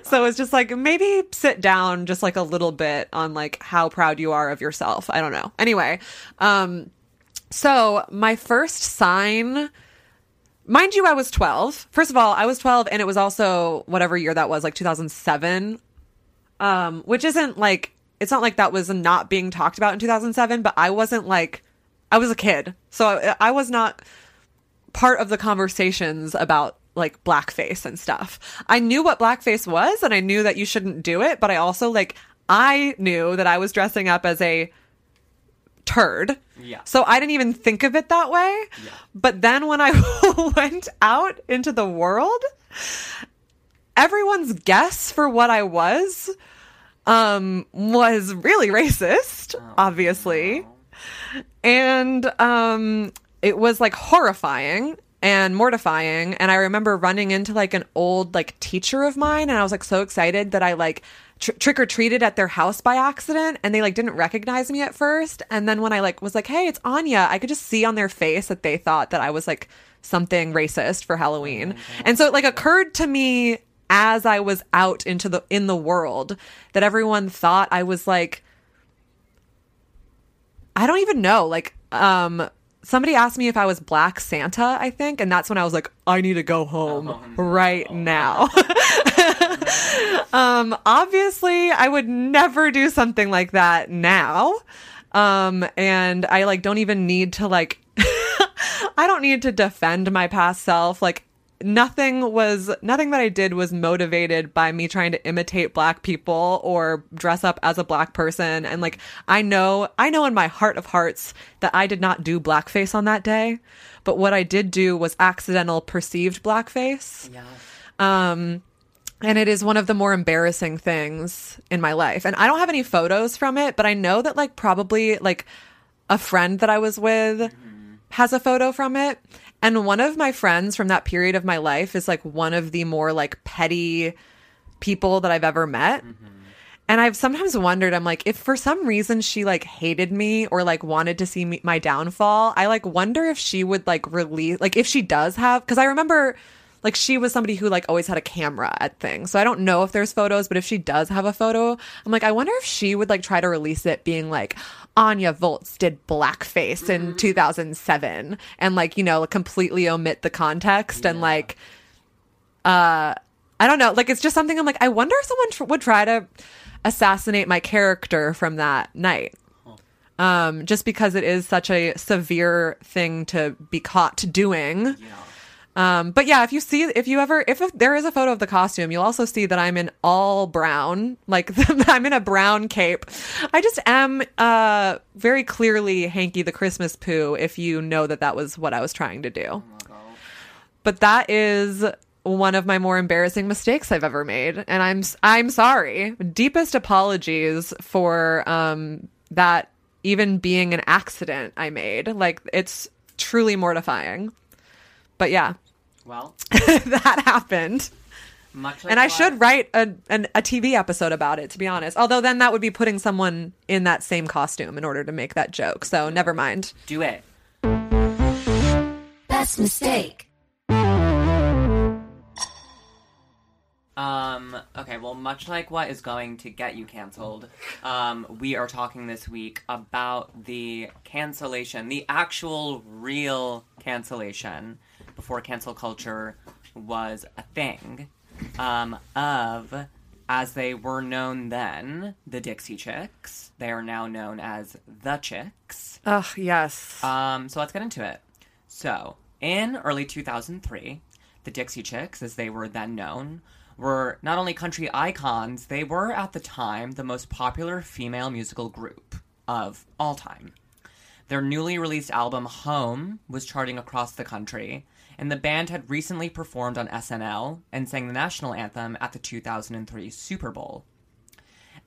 So it's just like maybe sit down just like a little bit on like how proud you are of yourself. I don't know. Anyway, um so my first sign mind you, I was 12. First of all, I was 12 and it was also whatever year that was, like 2007. Um, which isn't like, it's not like that was not being talked about in 2007, but I wasn't like, I was a kid. So I, I was not part of the conversations about like blackface and stuff. I knew what blackface was and I knew that you shouldn't do it, but I also like, I knew that I was dressing up as a turd. Yeah. So I didn't even think of it that way. Yeah. But then when I <laughs> went out into the world, everyone's guess for what I was um was really racist, obviously. And um it was like horrifying and mortifying and I remember running into like an old like teacher of mine and I was like so excited that I like tr- trick or treated at their house by accident and they like didn't recognize me at first and then when I like was like hey it's Anya I could just see on their face that they thought that I was like something racist for Halloween. And so it like occurred to me as I was out into the in the world that everyone thought I was like I don't even know. Like, um, somebody asked me if I was Black Santa, I think, and that's when I was like, I need to go home right now. <laughs> um, obviously, I would never do something like that now. Um, and I like don't even need to like, <laughs> I don't need to defend my past self. Like, nothing was nothing that I did was motivated by me trying to imitate black people or dress up as a black person and like I know I know in my heart of hearts that I did not do blackface on that day but what I did do was accidental perceived blackface Yeah. um and it is one of the more embarrassing things in my life and I don't have any photos from it but I know that like probably like a friend that I was with has a photo from it. And one of my friends from that period of my life is like one of the more like petty people that I've ever met. Mm-hmm. And I've sometimes wondered, I'm like, if for some reason she like hated me or like wanted to see me, my downfall, I like wonder if she would like release, like if she does have, because I remember like she was somebody who like always had a camera at things. So I don't know if there's photos, but if she does have a photo, I'm like, I wonder if she would like try to release it being like, Anya Volz did blackface in 2007 and like, you know, completely omit the context and like, uh, I don't know. Like, it's just something I'm like, I wonder if someone tr- would try to assassinate my character from that night. Um, just because it is such a severe thing to be caught doing. Yeah. Um, but yeah, if you see, if you ever, if there is a photo of the costume, you'll also see that I'm in all brown, like <laughs> I'm in a brown cape. I just am uh, very clearly Hankey the Christmas poo. If you know that that was what I was trying to do, but that is one of my more embarrassing mistakes I've ever made, and I'm I'm sorry. Deepest apologies for um, that even being an accident I made. Like it's truly mortifying. But yeah, Well, <laughs> that happened. much like And I should write a, an, a TV episode about it, to be honest. Although then that would be putting someone in that same costume in order to make that joke. So never mind. do it. Best mistake. Um, okay, well, much like what is going to get you canceled, um, we are talking this week about the cancellation, the actual real cancellation before cancel culture was a thing, um, of, as they were known then, the Dixie Chicks. They are now known as the Chicks. Ugh, yes. Um, so let's get into it. So, in early 2003, the Dixie Chicks, as they were then known, were not only country icons, they were at the time the most popular female musical group of all time. Their newly released album Home was charting across the country, and the band had recently performed on SNL and sang the national anthem at the 2003 Super Bowl.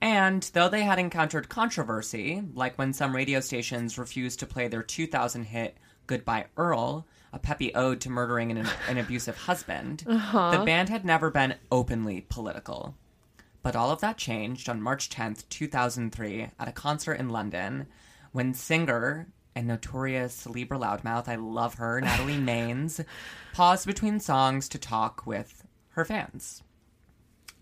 And though they had encountered controversy, like when some radio stations refused to play their 2000 hit Goodbye Earl, a peppy ode to murdering an, an abusive husband, <laughs> uh-huh. the band had never been openly political. But all of that changed on March 10th, 2003, at a concert in London, when singer and notorious Libra loudmouth, I love her, Natalie <laughs> Maines, paused between songs to talk with her fans.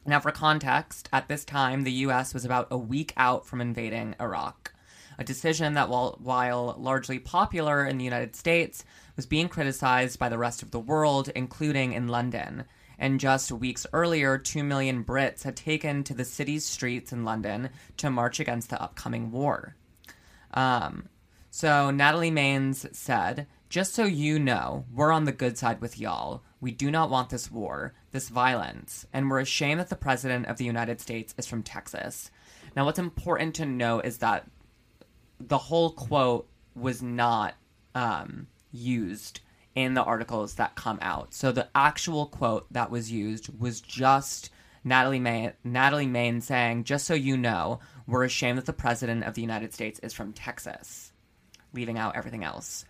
Now, for context, at this time, the US was about a week out from invading Iraq, a decision that, while, while largely popular in the United States, was being criticized by the rest of the world, including in London. And just weeks earlier, two million Brits had taken to the city's streets in London to march against the upcoming war. Um, so Natalie Maines said, Just so you know, we're on the good side with y'all. We do not want this war, this violence, and we're ashamed that the President of the United States is from Texas. Now, what's important to note is that the whole quote was not um, used in the articles that come out. So the actual quote that was used was just Natalie May Natalie Maine saying, "Just so you know, we're ashamed that the president of the United States is from Texas," leaving out everything else.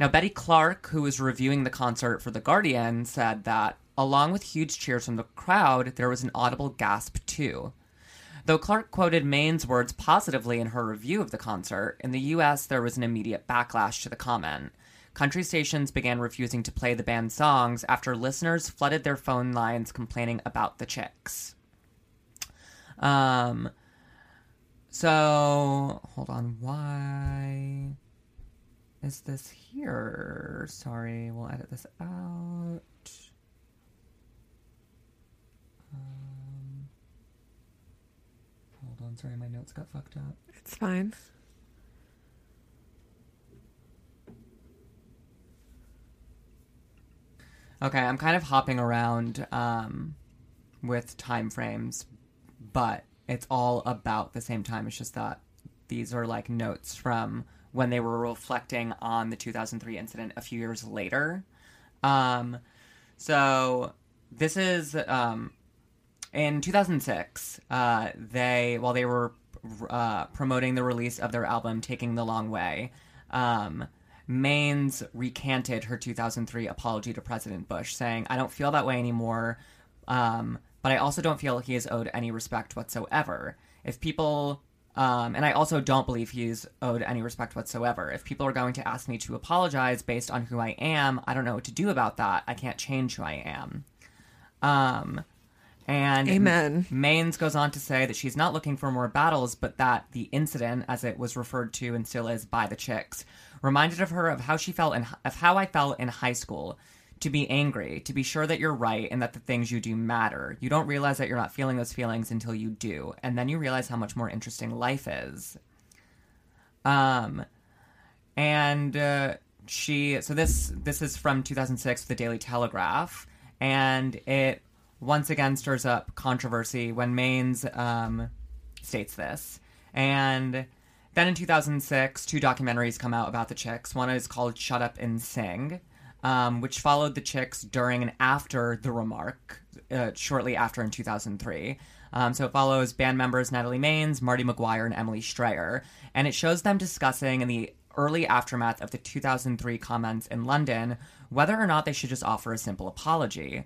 Now, Betty Clarke, who was reviewing the concert for The Guardian, said that along with huge cheers from the crowd, there was an audible gasp too. Though Clarke quoted Maine's words positively in her review of the concert, in the US there was an immediate backlash to the comment. Country stations began refusing to play the band's songs after listeners flooded their phone lines complaining about the chicks. Um, so, hold on, why is this here? Sorry, we'll edit this out. Um, hold on, sorry, my notes got fucked up. it's fine. Okay, I'm kind of hopping around um, with time frames, but it's all about the same time. It's just that these are like notes from when they were reflecting on the 2003 incident a few years later. Um, so this is um, in 2006. Uh, they while they were uh, promoting the release of their album "Taking the Long Way." Um, Maines recanted her 2003 apology to President Bush, saying, I don't feel that way anymore, um, but I also don't feel he is owed any respect whatsoever. If people, um, and I also don't believe he's owed any respect whatsoever. If people are going to ask me to apologize based on who I am, I don't know what to do about that. I can't change who I am. Um, and Amen. Maines goes on to say that she's not looking for more battles, but that the incident, as it was referred to and still is by the chicks, reminded of her of how she felt in of how I felt in high school. To be angry, to be sure that you're right and that the things you do matter. You don't realize that you're not feeling those feelings until you do, and then you realize how much more interesting life is. Um, and uh, she so this this is from 2006 the daily telegraph and it once again stirs up controversy when Maines um, states this and then in 2006 two documentaries come out about the chicks. One is called shut up and sing um, which followed the chicks during and after the remark uh, shortly after in 2003 um, so it follows band members Natalie Maines, Martie Maguire, and Emily Strayer, and it shows them discussing in the early aftermath of the 2003 comments in London whether or not they should just offer a simple apology.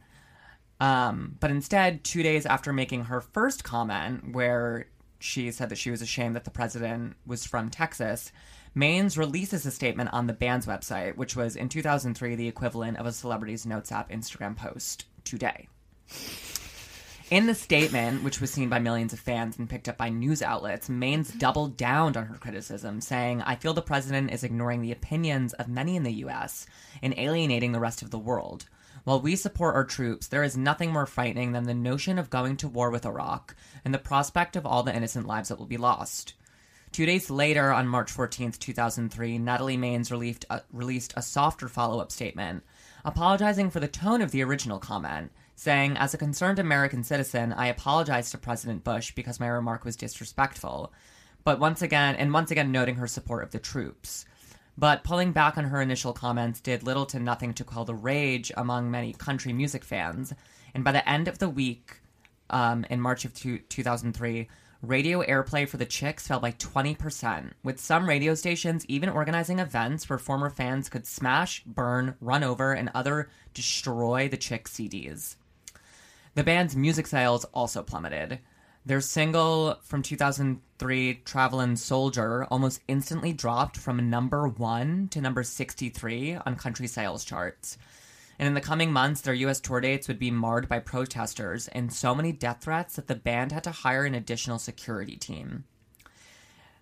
Um, but instead, two days after making her first comment, where she said that she was ashamed that the president was from Texas, Maines releases a statement on the band's website, which was in 2003 the equivalent of a celebrity's notes app Instagram post today. In the statement, which was seen by millions of fans and picked up by news outlets, Maines doubled down on her criticism, saying, I feel the president is ignoring the opinions of many in the U.S. and alienating the rest of the world. While we support our troops, there is nothing more frightening than the notion of going to war with Iraq and the prospect of all the innocent lives that will be lost. Two days later, on March 14, 2003, Natalie Maines released a, uh, released a softer follow up statement, apologizing for the tone of the original comment, saying, As a concerned American citizen, I apologize to President Bush because my remark was disrespectful. But once again, and once again noting her support of the troops. But pulling back on her initial comments did little to nothing to quell the rage among many country music fans. And by the end of the week, um, in March of two, 2003, radio airplay for the Chicks fell by 20%, with some radio stations even organizing events where former fans could smash, burn, run over, and other destroy the Chicks CDs. The band's music sales also plummeted. Their single from 2003, Travelin' Soldier, almost instantly dropped from number one to number 63 on country sales charts. And in the coming months, their US tour dates would be marred by protesters and so many death threats that the band had to hire an additional security team.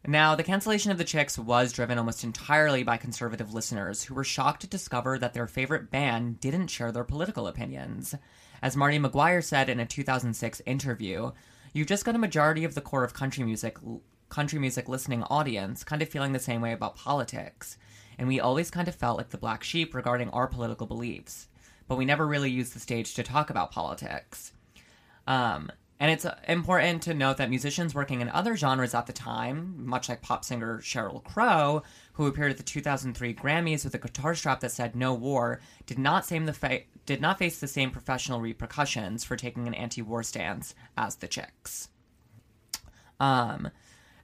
Now, the cancellation of the Chicks was driven almost entirely by conservative listeners who were shocked to discover that their favorite band didn't share their political opinions. As Martie Maguire said in a 2006 interview, you've just got a majority of the core of country music country music listening audience kind of feeling the same way about politics. And we always kind of felt like the black sheep regarding our political beliefs, but we never really used the stage to talk about politics. Um, and it's important to note that musicians working in other genres at the time, much like pop singer Sheryl Crow, who appeared at the 2003 Grammys with a guitar strap that said "No War," did not fa- did not face the same professional repercussions for taking an anti-war stance as the Chicks. Um,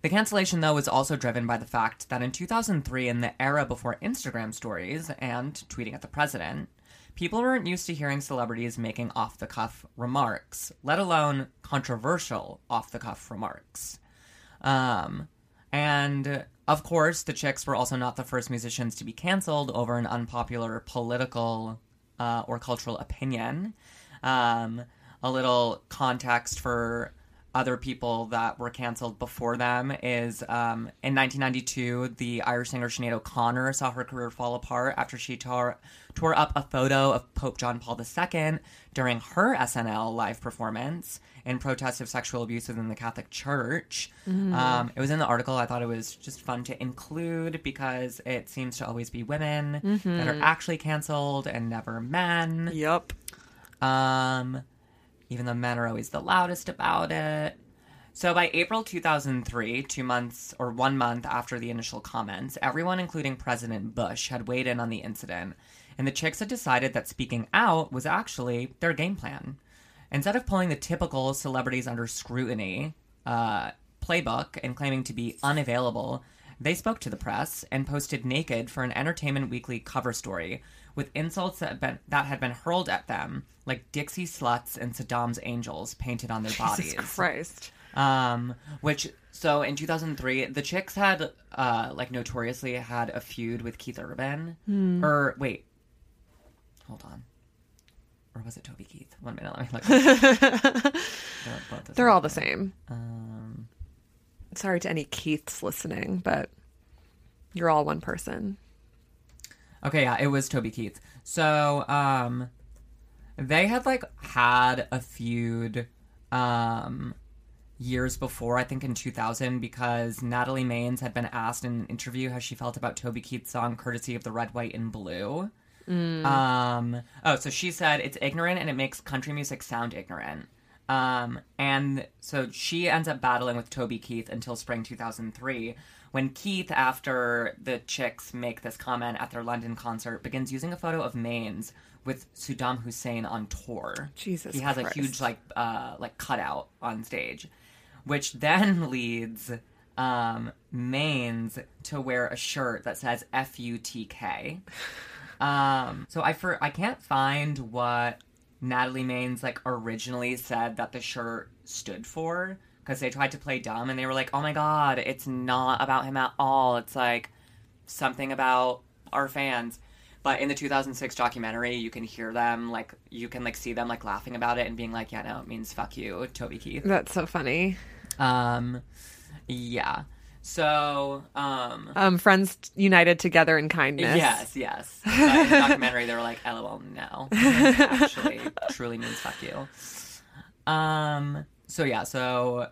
the cancellation, though, was also driven by the fact that in 2003, in the era before Instagram stories and tweeting at the president, people weren't used to hearing celebrities making off the cuff remarks, let alone controversial off the cuff remarks. Um, and of course, the Chicks were also not the first musicians to be canceled over an unpopular political uh, or cultural opinion. Um, a little context for other people that were canceled before them is um, in 1992, the Irish singer Sinead O'Connor saw her career fall apart after she tore, tore up a photo of Pope John Paul II during her SNL live performance in protest of sexual abuse within the Catholic Church. Um, it was in the article. I thought it was just fun to include because it seems to always be women that are actually canceled and never men. Yup. Um, even though men are always the loudest about it. So by April 2003, two months or one month after the initial comments, everyone, including President Bush, had weighed in on the incident, and the chicks had decided that speaking out was actually their game plan. Instead of pulling the typical celebrities under scrutiny uh, playbook and claiming to be unavailable, they spoke to the press and posted naked for an Entertainment Weekly cover story with insults that had been, that had been hurled at them, like Dixie sluts and Saddam's angels painted on their <laughs> bodies. Jesus Christ. Um, which so in 2003, the Chicks had uh like notoriously had a feud with Keith Urban. Or wait, hold on. Or was it Toby Keith? One minute, let me look. <laughs> They're, the They're all the same. Um, Sorry to any Keiths listening, but you're all one person. Okay, yeah, it was Toby Keith. So, um they had like had a feud um years before, I think in 2000, because Natalie Maines had been asked in an interview how she felt about Toby Keith's song "Courtesy of the Red, White, and Blue." Um, oh, so she said it's ignorant and it makes country music sound ignorant. Um, and so she ends up battling with Toby Keith until spring 2003, when Keith, after the chicks make this comment at their London concert, begins using a photo of Maines with Saddam Hussein on tour. Jesus he has Christ. a huge like uh like cutout on stage, which then <laughs> leads um Maines to wear a shirt that says F U T K. <laughs> Um, so I for I can't find what Natalie Maines like originally said that the shirt stood for because they tried to play dumb and they were like, "Oh my god, it's not about him at all. It's like something about our fans." But in the 2006 documentary, you can hear them like you can like see them like laughing about it and being like, "Yeah, no, it means fuck you, Toby Keith." That's so funny. Um, yeah. So, um, Um, friends united together in kindness. Yes, yes. But in the documentary, they were like, "LOL, no." <laughs> Actually, truly means "fuck you." Um. So yeah. So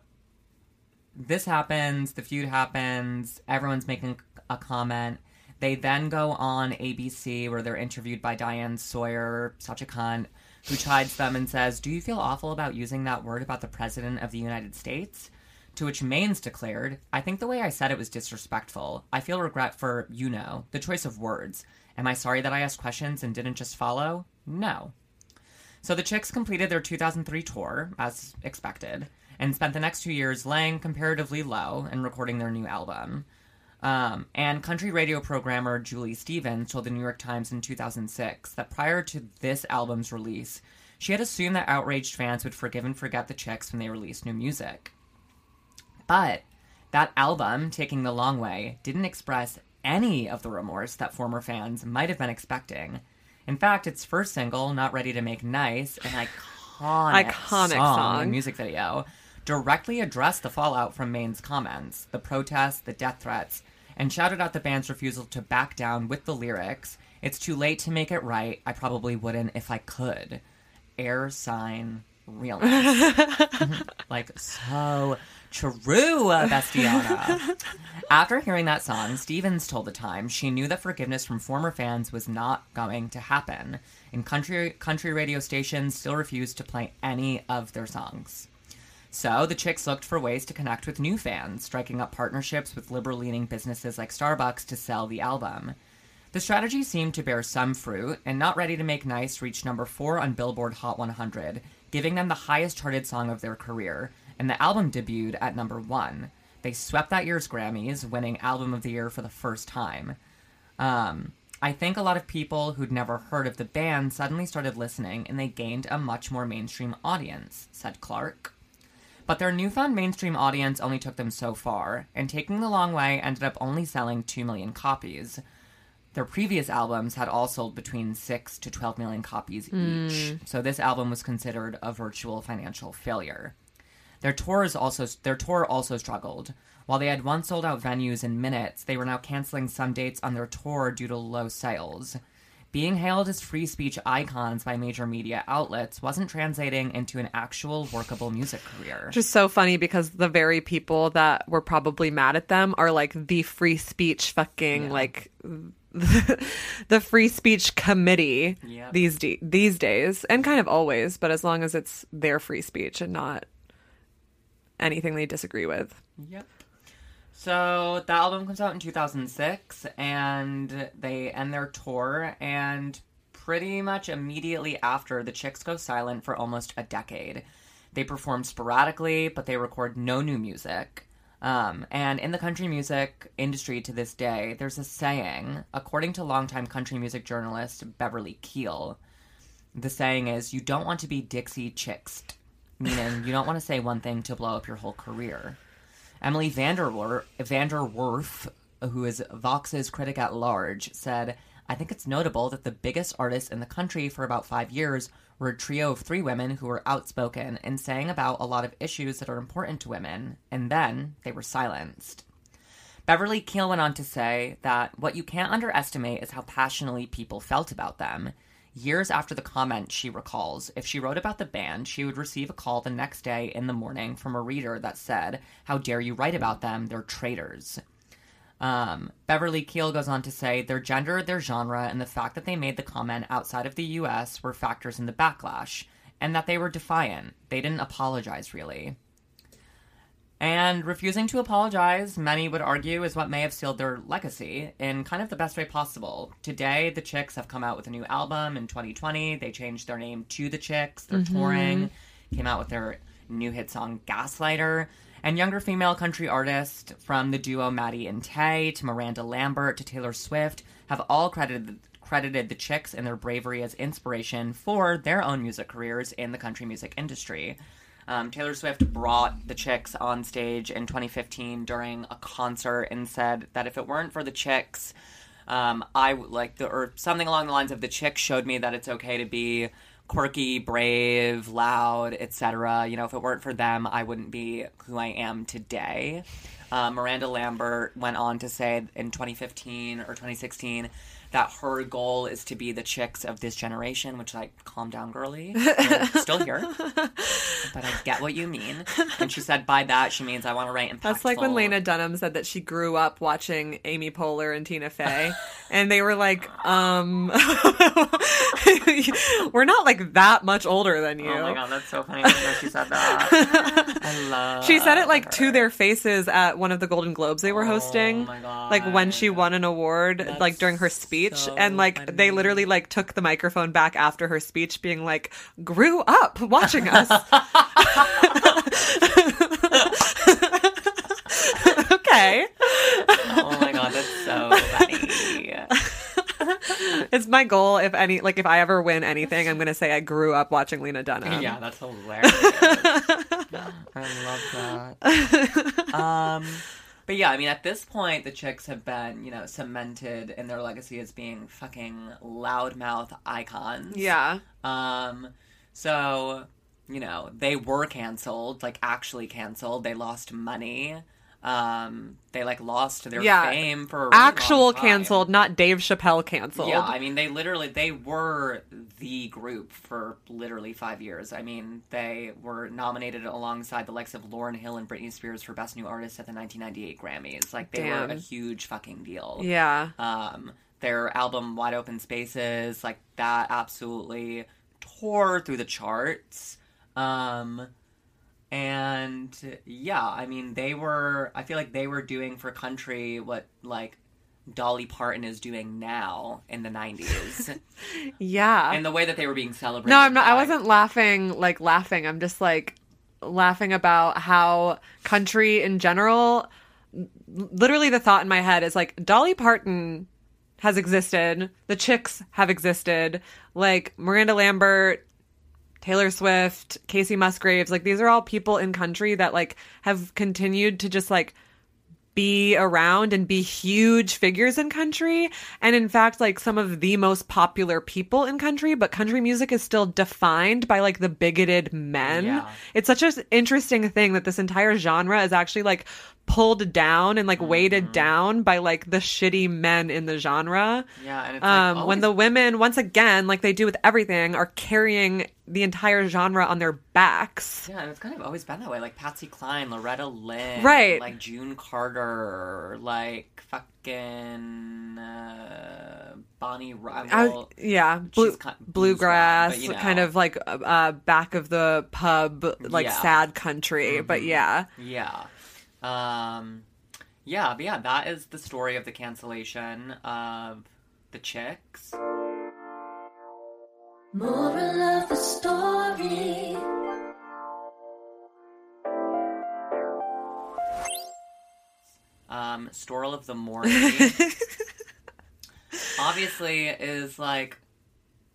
this happens. The feud happens. Everyone's making a comment. They then go on ABC where they're interviewed by Diane Sawyer, such a cunt, who chides them and says, "Do you feel awful about using that word about the president of the United States?" To which Maines declared, I think the way I said it was disrespectful. I feel regret for, you know, the choice of words. Am I sorry that I asked questions and didn't just follow? No. So the Chicks completed their 2003 tour, as expected, and spent the next two years laying comparatively low and recording their new album. Um, and country radio programmer Julie Stevens told the New York Times in 2006 that prior to this album's release, she had assumed that outraged fans would forgive and forget the Chicks when they released new music. But that album, Taking the Long Way, didn't express any of the remorse that former fans might have been expecting. In fact, its first single, Not Ready to Make Nice, an iconic, Iconic song, song. and music video, directly addressed the fallout from Maine's comments, the protests, the death threats, and shouted out the band's refusal to back down with the lyrics, It's too late to make it right, I probably wouldn't if I could. Air sign realness. <laughs> like so true, uh, Bestiana. After hearing that song, Stevens told the Times she knew that forgiveness from former fans was not going to happen, and country country radio stations still refused to play any of their songs. So the Chicks looked for ways to connect with new fans, striking up partnerships with liberal-leaning businesses like Starbucks to sell the album. The strategy seemed to bear some fruit, and Not Ready to Make Nice reached number four on Billboard Hot 100, giving them the highest charted song of their career, and the album debuted at number one. They swept that year's Grammys, winning Album of the Year for the first time. Um, I think a lot of people who'd never heard of the band suddenly started listening, and they gained a much more mainstream audience, said Clarke. But their newfound mainstream audience only took them so far, and Taking the Long Way ended up only selling 2 million copies. Their previous albums had all sold between 6 to 12 million copies hmm. each, so this album was considered a virtual financial failure. Their tours also their tour also struggled. While they had once sold out venues in minutes, they were now canceling some dates on their tour due to low sales. Being hailed as free speech icons by major media outlets wasn't translating into an actual workable music career. Just so funny because the very people that were probably mad at them are like the free speech fucking like <laughs> the free speech committee Yep. these de- these days and kind of always, but as long as it's their free speech and not anything they disagree with. Yep. So the album comes out in 2006, and they end their tour, and pretty much immediately after, the Chicks go silent for almost a decade. They perform sporadically, but they record no new music. Um, and in the country music industry to this day, there's a saying, according to longtime country music journalist Beverly Keel. The saying is, you don't want to be Dixie Chicksed, meaning you don't want to say one thing to blow up your whole career. Emily VanDerWerff, who is Vox's critic at large, said, I think it's notable that the biggest artists in the country for about five years were a trio of three women who were outspoken and sang about a lot of issues that are important to women, and then they were silenced. Beverly Keel went on to say that what you can't underestimate is how passionately people felt about them. Years after the comment, she recalls, if she wrote about the band, she would receive a call the next day in the morning from a reader that said, How dare you write about them? They're traitors. Um, Beverly Keel goes on to say their gender, their genre, and the fact that they made the comment outside of the US were factors in the backlash, and that they were defiant. They didn't apologize, really. And refusing to apologize, many would argue, is what may have sealed their legacy in kind of the best way possible. Today, the Chicks have come out with a new album in 2020. They changed their name to the Chicks. They're touring, came out with their new hit song Gaslighter. And younger female country artists, from the duo Maddie and Tay to Miranda Lambert to Taylor Swift, have all credited credited the Chicks and their bravery as inspiration for their own music careers in the country music industry. Um, Taylor Swift brought the Chicks on stage in 2015 during a concert and said that if it weren't for the Chicks, um, I like the or something along the lines of the Chicks showed me that it's okay to be quirky, brave, loud, etc. You know, if it weren't for them, I wouldn't be who I am today. Uh, Miranda Lambert went on to say in 2015 or 2016 that her goal is to be the chicks of this generation, which like, calm down, girly. <laughs> You're still here, but I get what you mean. And she said by that she means I want to write impactful. That's like when Lena Dunham said that she grew up watching Amy Poehler and Tina Fey, <laughs> and they were like, um, <laughs> "We're not like that much older than you." Oh my god, that's so funny to she said that. I love. She said it like to their faces at one of the Golden Globes they were hosting. Oh my god. Like when she won an award, That's like during her speech, so and like they literally like took the microphone back after her speech, being like, "Grew up watching us." <laughs> okay, Oh my god, that's so funny. <laughs> it's my goal. If any, like, if I ever win anything, I'm gonna say I grew up watching Lena Dunham. yeah, that's hilarious. <laughs> I love that. Um, but yeah, I mean, at this point, the chicks have been, you know, cemented in their legacy as being fucking loudmouth icons. yeah. Um, so, you know, they were canceled, like actually canceled. They lost money. Um, they like lost their Yeah. fame for a really Actual canceled, not Dave Chappelle canceled. Yeah, I mean, they literally they were the group for literally five years. I mean, they were nominated alongside the likes of Lauryn Hill and Britney Spears for Best New Artist at the 1998 Grammys. Like, they were a huge fucking deal. yeah. Um, their album Wide Open Spaces, like that, absolutely tore through the charts. Um, and yeah, I mean, they were. I feel like they were doing for country what like Dolly Parton is doing now in the '90s, <laughs> Yeah. and the way that they were being celebrated. No, I'm not. I wasn't laughing like laughing. I'm just like laughing about how country in general. Literally, the thought in my head is like Dolly Parton has existed. The Chicks have existed. Like Miranda Lambert, Taylor Swift, Kacey Musgraves. Like these are all people in country that like have continued to just like be around and be huge figures in country and in fact like some of the most popular people in country but country music is still defined by like the bigoted men Yeah. it's such an interesting thing that this entire genre is actually like pulled down and like weighted down by like the shitty men in the genre Yeah, and it's um, like, when the women once again like they do with everything are carrying the entire genre on their backs Yeah, and it's kind of always been that way. Like Patsy Cline, Loretta Lynn, Right. Like June Carter, like fucking uh, Bonnie. Ro- I- yeah, blue, she's ki- bluegrass, blues rock, but, you know. kind of like uh, uh, back of the pub, like Yeah. Mm-hmm. sad country. But yeah, Yeah. Um, yeah, but yeah, that is the story of the cancellation of the chicks. Moral of the story. Um, Story of the <laughs> Morning. obviously is like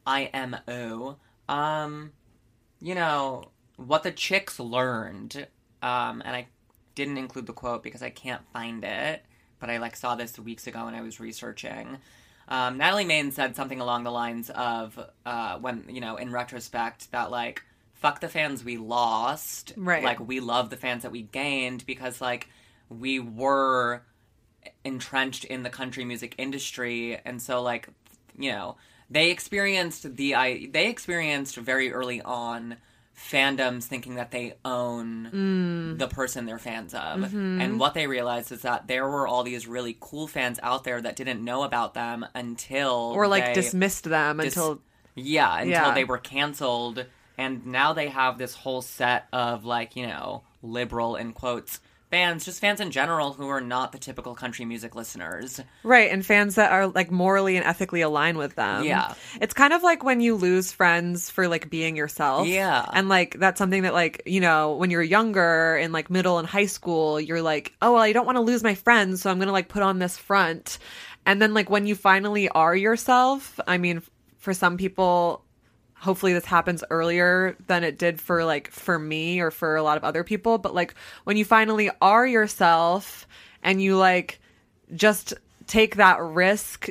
IMO. Um, you know, what the chicks learned, um, and I didn't include the quote because I can't find it, but I like saw this weeks ago when I was researching. Um, Natalie Maines said something along the lines of, uh, when, you know, in retrospect, that like, fuck the fans we lost. Right. Like, we love the fans that we gained because, like, we were entrenched in the country music industry and so like you know they experienced the I they experienced very early on fandoms thinking that they own Mm. the person they're fans of. Mm-hmm. And what they realized is that there were all these really cool fans out there that didn't know about them until or like dismissed them dis- until yeah, until Yeah. they were canceled. And now they have this whole set of like, you know, liberal in quotes fans, just fans in general who are not the typical country music listeners. Right, and fans that are like morally and ethically aligned with them. Yeah. It's kind of like when you lose friends for like being yourself. Yeah. And like that's something that like, you know, when you're younger in like middle and high school, you're like, "Oh, well, I don't want to lose my friends, so I'm going to like put on this front." And then like when you finally are yourself, I mean, for some people hopefully this happens earlier than it did for like for me or for a lot of other people but like when you finally are yourself and you like just take that risk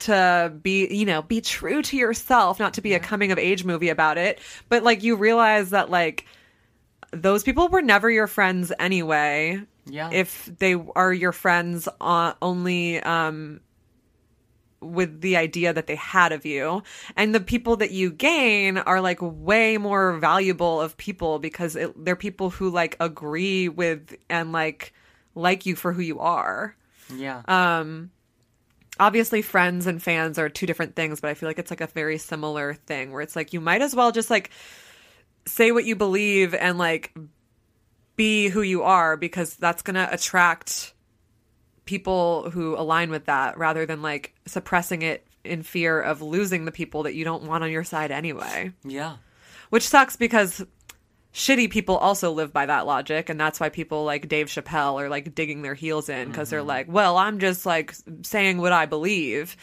to be you know be true to yourself not to be a coming of age movie about it but like you realize that like those people were never your friends anyway Yeah. if they are your friends uh, only um with the idea that they had of you and the people that you gain are like way more valuable of people because it, they're people who like agree with and like like you for who you are yeah. um obviously friends and fans are two different things but i feel like it's like a very similar thing where it's like you might as well just like say what you believe and like be who you are because that's going to attract people who align with that rather than like suppressing it in fear of losing the people that you don't want on your side anyway yeah. which sucks because shitty people also live by that logic and that's why people like dave chappelle are like digging their heels in because they're mm-hmm. like well i'm just like saying what i believe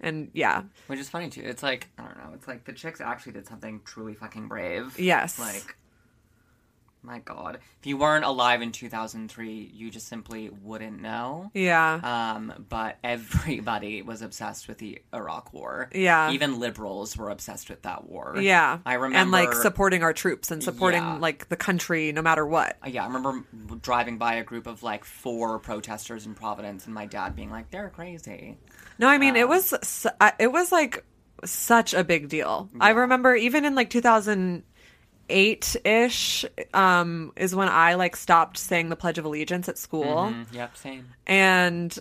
and yeah Which is funny too. It's like I don't know. It's like the chicks actually did something truly fucking brave. Yes. Like, my God, if you weren't alive in 2003, you just simply wouldn't know. yeah Um, but everybody was obsessed with the Iraq War. Yeah. Even liberals were obsessed with that war. yeah I remember. and like supporting our troops and supporting Yeah. like the country no matter what Yeah, I remember driving by a group of like four protesters in Providence, and my dad being like, "They're crazy." No, I mean it was uh, it was like such a big deal. I remember even in like 2008 ish um is when I like stopped saying the Pledge of Allegiance at school Mm, yep, same. and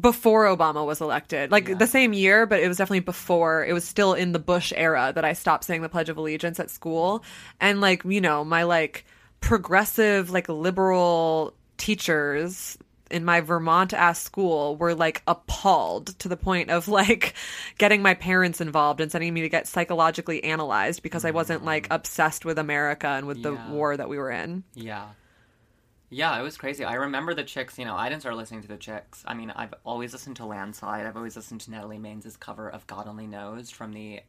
before Obama was elected. Like the same year, but it was definitely before. It was still in the Bush era that I stopped saying the Pledge of Allegiance at school. And like, you know, my like progressive, like liberal teachers in my Vermont ass school were like appalled to the point of like <laughs> getting my parents involved and sending me to get psychologically analyzed because I wasn't like obsessed with America and with the Yeah. war that we were in. Yeah. Yeah, it was crazy. I remember the chicks, you know, I didn't start listening to the chicks. I mean, I've always listened to Landslide. I've always listened to Natalie Maines' cover of God Only Knows from the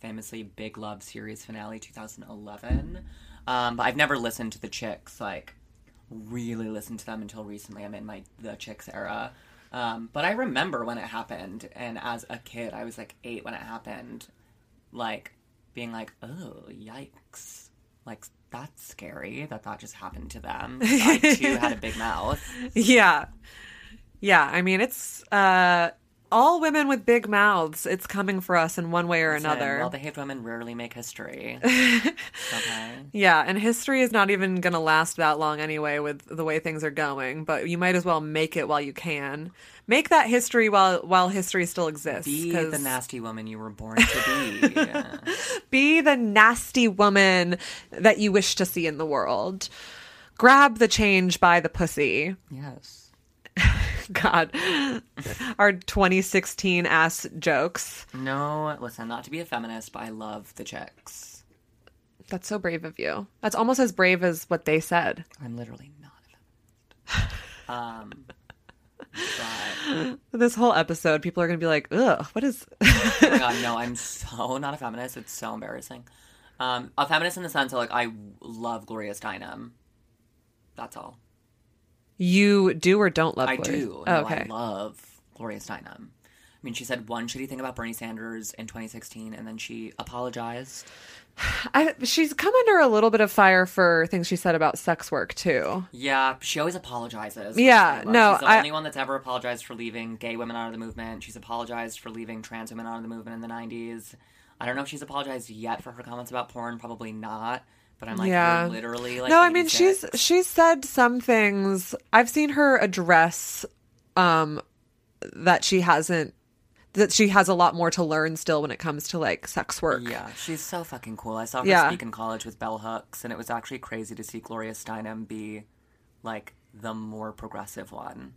famously Big Love series finale 2011. Um, but I've never listened to the chicks, like, really listened to them until recently. I'm in my the chicks era. Um, but I remember when it happened, and as a kid, I was like eight when it happened, like, being like, oh, yikes. Like, that's scary that that just happened to them. <laughs> I too had a big mouth. Yeah. Yeah, I mean it's uh all women with big mouths. It's coming for us in one way or another. Well behaved women rarely make history. <laughs> okay. yeah, and history is not even going to last that long anyway with the way things are going, but you might as well make it while you can. Make that history while while history still exists. Be 'cause- the nasty woman you were born to be. <laughs> be the nasty woman that you wish to see in the world. Grab the change by the pussy. yes. <laughs> <laughs> God. Our 2016 ass jokes. No, listen, not to be a feminist, but I love the chicks. That's so brave of you. That's almost as brave as what they said. I'm literally not a feminist. Um, but <laughs> This whole episode, people are going to be like, ugh, what is. <laughs> oh my god, no, I'm so not a feminist. It's so embarrassing. Um, a feminist in the sense of like I love Gloria Steinem. That's all. You do or don't love I Gloria? do. Oh, No, okay. I love Gloria Steinem. I mean, she said one shitty thing about Bernie Sanders in 2016, and then she apologized. <sighs> I, she's come under a little bit of fire for things she said about sex work too. Yeah, she always apologizes. Yeah, no, she's the I- only one that's ever apologized for leaving gay women out of the movement. She's apologized for leaving trans women out of the movement in the '90s. I don't know if she's apologized yet for her comments about porn. Probably not. But I'm like, Yeah. literally like. no, I mean she's she's said some things. I've seen her address um that she hasn't that she has a lot more to learn still when it comes to like sex work. Yeah, she's so fucking cool. I saw her Yeah. speak in college with Bell Hooks, and it was actually crazy to see Gloria Steinem be like the more progressive one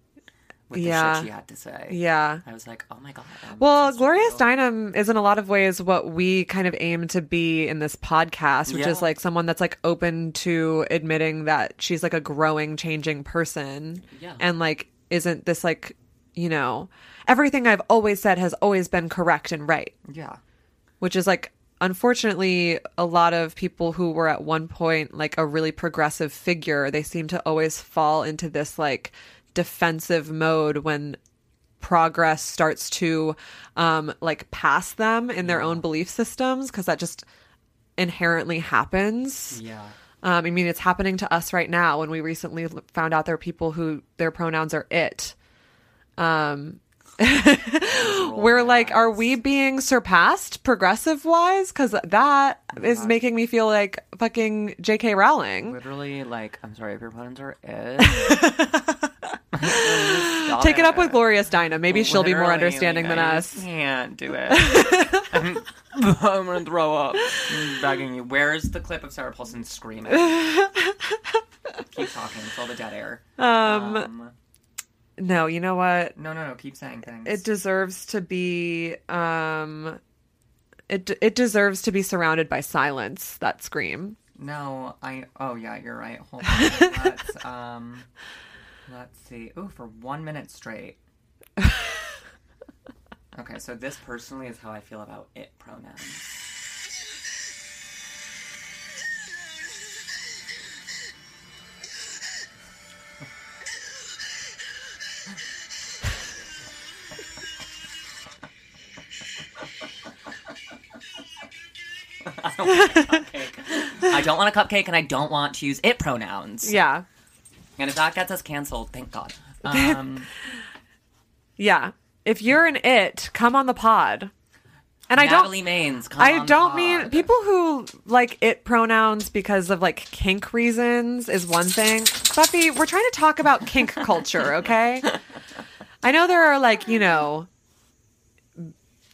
with the Yeah. shit she had to say. Yeah. I was like, oh my god. I'm Well, Gloria. Steinem is in a lot of ways what we kind of aim to be in this podcast, which is like someone that's like open to admitting that she's like a growing, changing person. Yeah. And like isn't this like, you know, everything I've always said has always been correct and right, Yeah. which is like unfortunately a lot of people who were at one point like a really progressive figure, they seem to always fall into this like defensive mode when progress starts to um like pass them in their own belief systems because that just inherently happens. Yeah. um i mean it's happening to us right now when we recently found out there are people who their pronouns are it. Um <laughs> we're like are we being surpassed progressive wise because that is making me feel like fucking jk rowling. Literally, like, I'm sorry if your pronouns are it. <laughs> Take it up with gloria steinem maybe she'll be more understanding like, than I us Can't do it. I'm, <laughs> I'm gonna throw up. I'm begging you. Where's the clip of Sarah Paulson screaming? <laughs> keep talking. Fill the dead air. Um, no you know what no, no, no. Keep saying things. it deserves to be um it it deserves to be surrounded by silence that scream no, I. Oh yeah, you're right. Hold <laughs> on. um. Let's see. Oh, for one minute straight. <laughs> Okay, so this personally is how I feel about it pronouns. <laughs> I don't want a cupcake. I don't want a cupcake and I don't want to use it pronouns. yeah And if that gets us canceled, thank God. Um, <laughs> yeah if you're an it come on the pod and i don't Natalie Maines, I on don't mean people who like it pronouns because of like kink reasons is one thing. Buffy, we're trying to talk about kink <laughs> culture, okay? I know there are like, you know,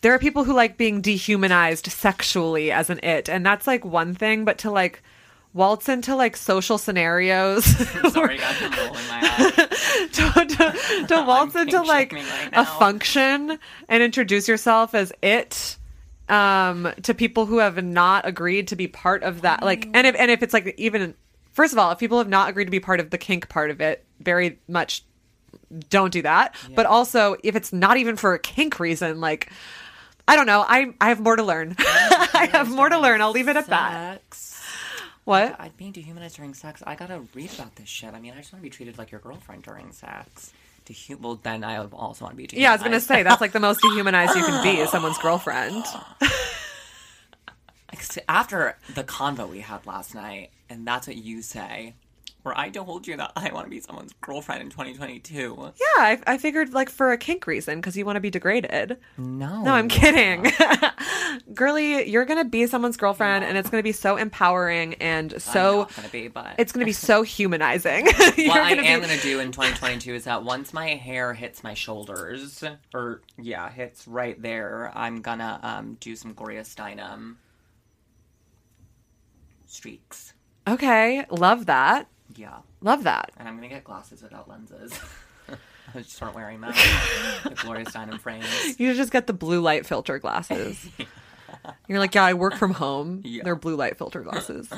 there are people who like being dehumanized sexually as an it, and that's like one thing, but to like waltz into like social scenarios. <laughs> Sorry, guys, I'm rolling my eyes. <laughs> to, to, to <laughs> waltz into like right a function and introduce yourself as it um to people who have not agreed to be part of that like and if and if it's like even first of all if people have not agreed to be part of the kink part of it very much don't do that. But also if it's not even for a kink reason like i don't know. I i have more to learn. I have more to learn. I'll leave it at that. Sex. What I'd being dehumanized during sex. I gotta read about this shit. I mean, I just want to be treated like your girlfriend during sex. Dehu- well, then I also want to be dehumanized. yeah i was gonna say that's like the most <laughs> dehumanized you can be is someone's girlfriend After the convo we had last night, and that's what you say, where I told you that I want to be someone's girlfriend in 2022. Yeah, I, I figured like for a kink reason because you want to be degraded. No. No, I'm kidding. <laughs> Girly, you're gonna be someone's girlfriend, and it's gonna be so empowering and I'm so not gonna be, but it's gonna be so <laughs> humanizing. <laughs> what You're I gonna am be- gonna do in 2022 is that once my hair hits my shoulders, or yeah, hits right there, I'm gonna um, do some Gloria Steinem streaks. Okay, love that. Yeah, Love that. and I'm gonna get glasses without lenses. <laughs> I just start wearing them. <laughs> the Gloria Steinem frames. You just get the blue light filter glasses. <laughs> You're like, yeah, I work from home. Yeah. They're blue light filter glasses.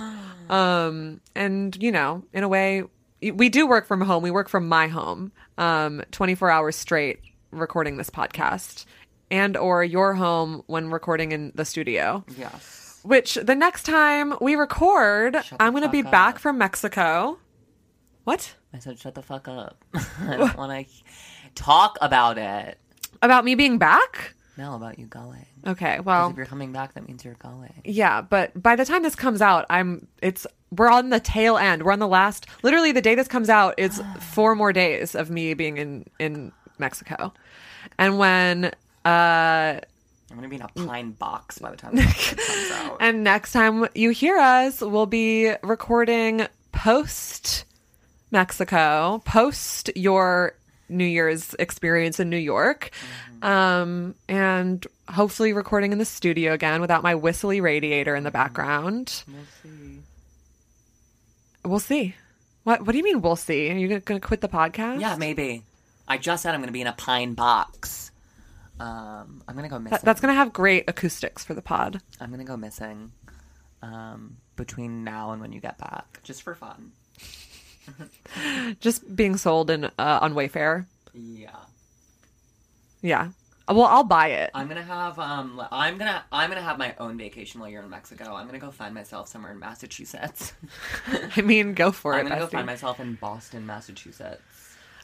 Um, and you know, in a way, we do work from home. We work from my home, um, 24 hours straight, recording this podcast, and or your home when recording in the studio. Yes. Which the next time we record, Shut I'm going to be fuck back from Mexico. What I said, shut the fuck up. <laughs> I don't want to talk about it. about me being back? know about you going. Okay, well, if you're coming back, that means you're going. yeah, but by the time this comes out, I'm it's we're on the tail end. We're on the last. Literally, the day this comes out is <sighs> four more days of me being in in Mexico, and when uh I'm gonna be in a pine box by the time <laughs> comes out. and next time you hear us, we'll be recording post Mexico, post your New Year's experience in New York. Um, and hopefully recording in the studio again without my whistly radiator in the background. We'll see. We'll see. What what do you mean we'll see? Are you gonna, gonna quit the podcast? Yeah, maybe. I just said I'm gonna be in a pine box. Um, I'm gonna go missing. That, that's gonna have great acoustics for the pod. I'm gonna go missing. Um, between now and when you get back, just for fun. Just being sold in uh, on Wayfair. Yeah. Yeah. Well, I'll buy it. I'm gonna have um I'm gonna I'm gonna have my own vacation while you're in Mexico. I'm gonna go find myself somewhere in Massachusetts. <laughs> I mean, go for it. I'm gonna go find myself in Boston, Massachusetts.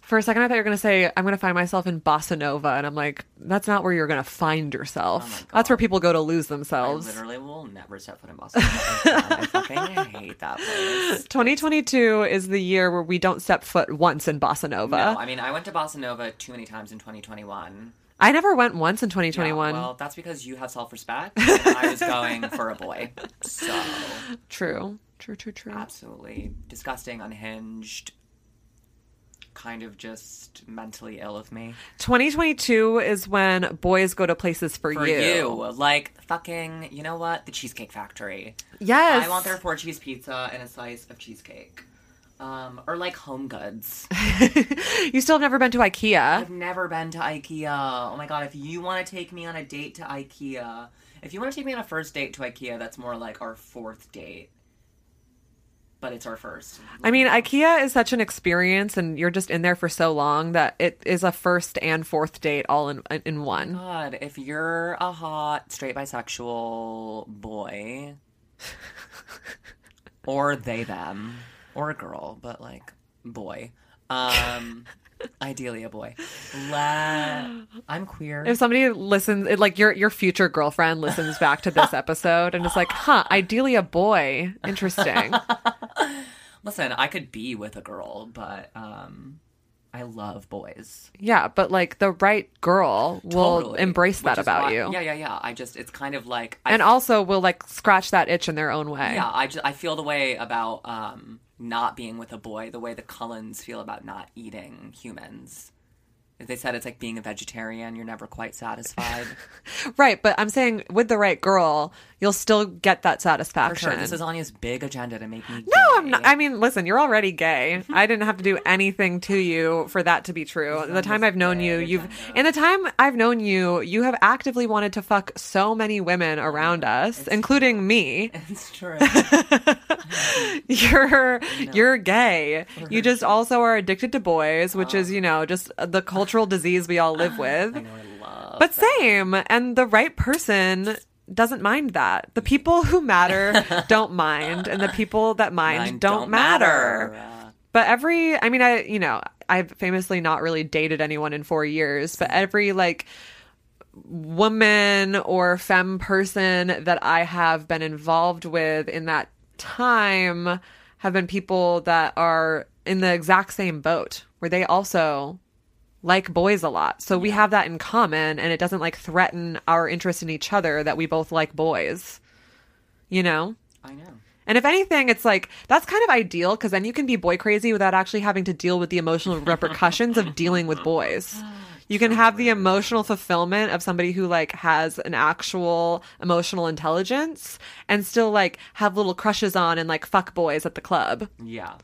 For a second, I thought you were going to say, I'm going to find myself in Bossa Nova. And I'm like, that's not where you're going to find yourself. Oh that's where people go to lose I themselves. literally will never step foot in bossa nova. I fucking hate that place. <laughs> 2022 is the year where we don't step foot once in Bossa Nova. No, I mean I went to Bossa Nova too many times in 2021. I never went once in Yeah, 2021. well, that's because you have self-respect. I was going for a boy, <laughs> so true. True, true, true. absolutely disgusting, unhinged, kind of just mentally ill of me. 2022 is when boys go to places for, For you. you, like fucking, you know what? The Cheesecake Factory. Yes. I want their four cheese pizza and a slice of cheesecake. Um, or like home goods. <laughs> you still have never been to IKEA. I've never been to IKEA. Oh my god, if you want to take me on a date to IKEA, if you want to take me on a first date to IKEA, that's more like our fourth date. But it's our first. I mean, IKEA is such an experience, and you're just in there for so long that it is a first and fourth date all in in one. God, if you're a hot straight bisexual boy, <laughs> or they them, or a girl, but like boy, um, ideally a boy. La- I'm queer. If somebody listens, it- like your your future girlfriend listens back to this episode and is like, "Huh, ideally a boy. Interesting." <laughs> Listen, I could be with a girl, but um, I love boys. yeah, but like the right girl will Totally. embrace that about why- you, Yeah, yeah, yeah. I just it's kind of like I and also will like scratch that itch in their own way. Yeah, I, just, I feel the way about um, not being with a boy, the way the Cullens feel about not eating humans. They said it's like being a vegetarian, you're never quite satisfied. <laughs> Right, but I'm saying with the right girl, you'll still get that For satisfaction. sure, this is Anya's big agenda to make me No, I'm not. I mean, listen, you're already gay. Mm-hmm. I didn't have to do anything to you for that to be true. The time I've known you, you've, in the time I've known you, you have actively wanted to fuck so many women around us, including me. It's true. <laughs> You're, you're gay. You just also are addicted to boys, which oh. is, you know, just the cultural disease we all live with. I know I love But same, and the right person doesn't mind that. The people who matter <laughs> don't mind, and the people that mind, Mine don't, matter. Uh, But every, I mean, I, you know, I've famously not really dated anyone in four years, but every like woman or femme person that I have been involved with in that time have been people that are in the exact same boat where they also like boys a lot. So we have that in common and it doesn't like threaten our interest in each other that we both like boys. You know? I know. And if anything, it's like that's kind of ideal because then you can be boy crazy without actually having to deal with the emotional repercussions of dealing with boys. <gasps> You can have the emotional fulfillment of somebody who like has an actual emotional intelligence and still like have little crushes on and like fuck boys at the club. Yeah.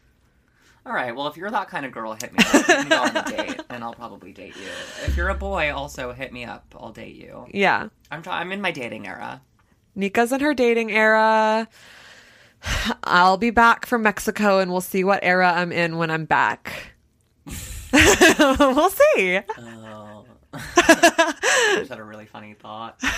All right. Well, if you're that kind of girl, hit me up. Can go on a <laughs> date, and I'll probably date you. If you're a boy, also hit me up. I'll date you. Yeah. I'm I'm in my dating era. Nika's in her dating era. <sighs> I'll be back from Mexico and we'll see what era I'm in when I'm back. <laughs> we'll see. Oh, I just had a really funny thought. <laughs>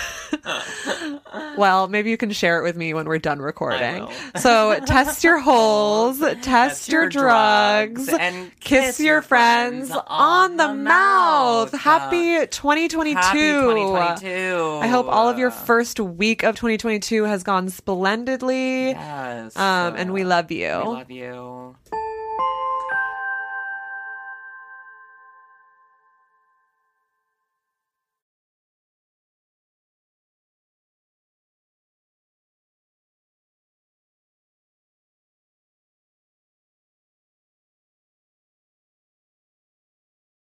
Well, maybe you can share it with me when we're done recording. <laughs> So test your <laughs> holes, test, your, drugs, and kiss, your friends on the mouth. Happy 2022. Happy 2022. I hope all of your first week of 2022 has gone splendidly. Yes. Um, and we love you. We love you.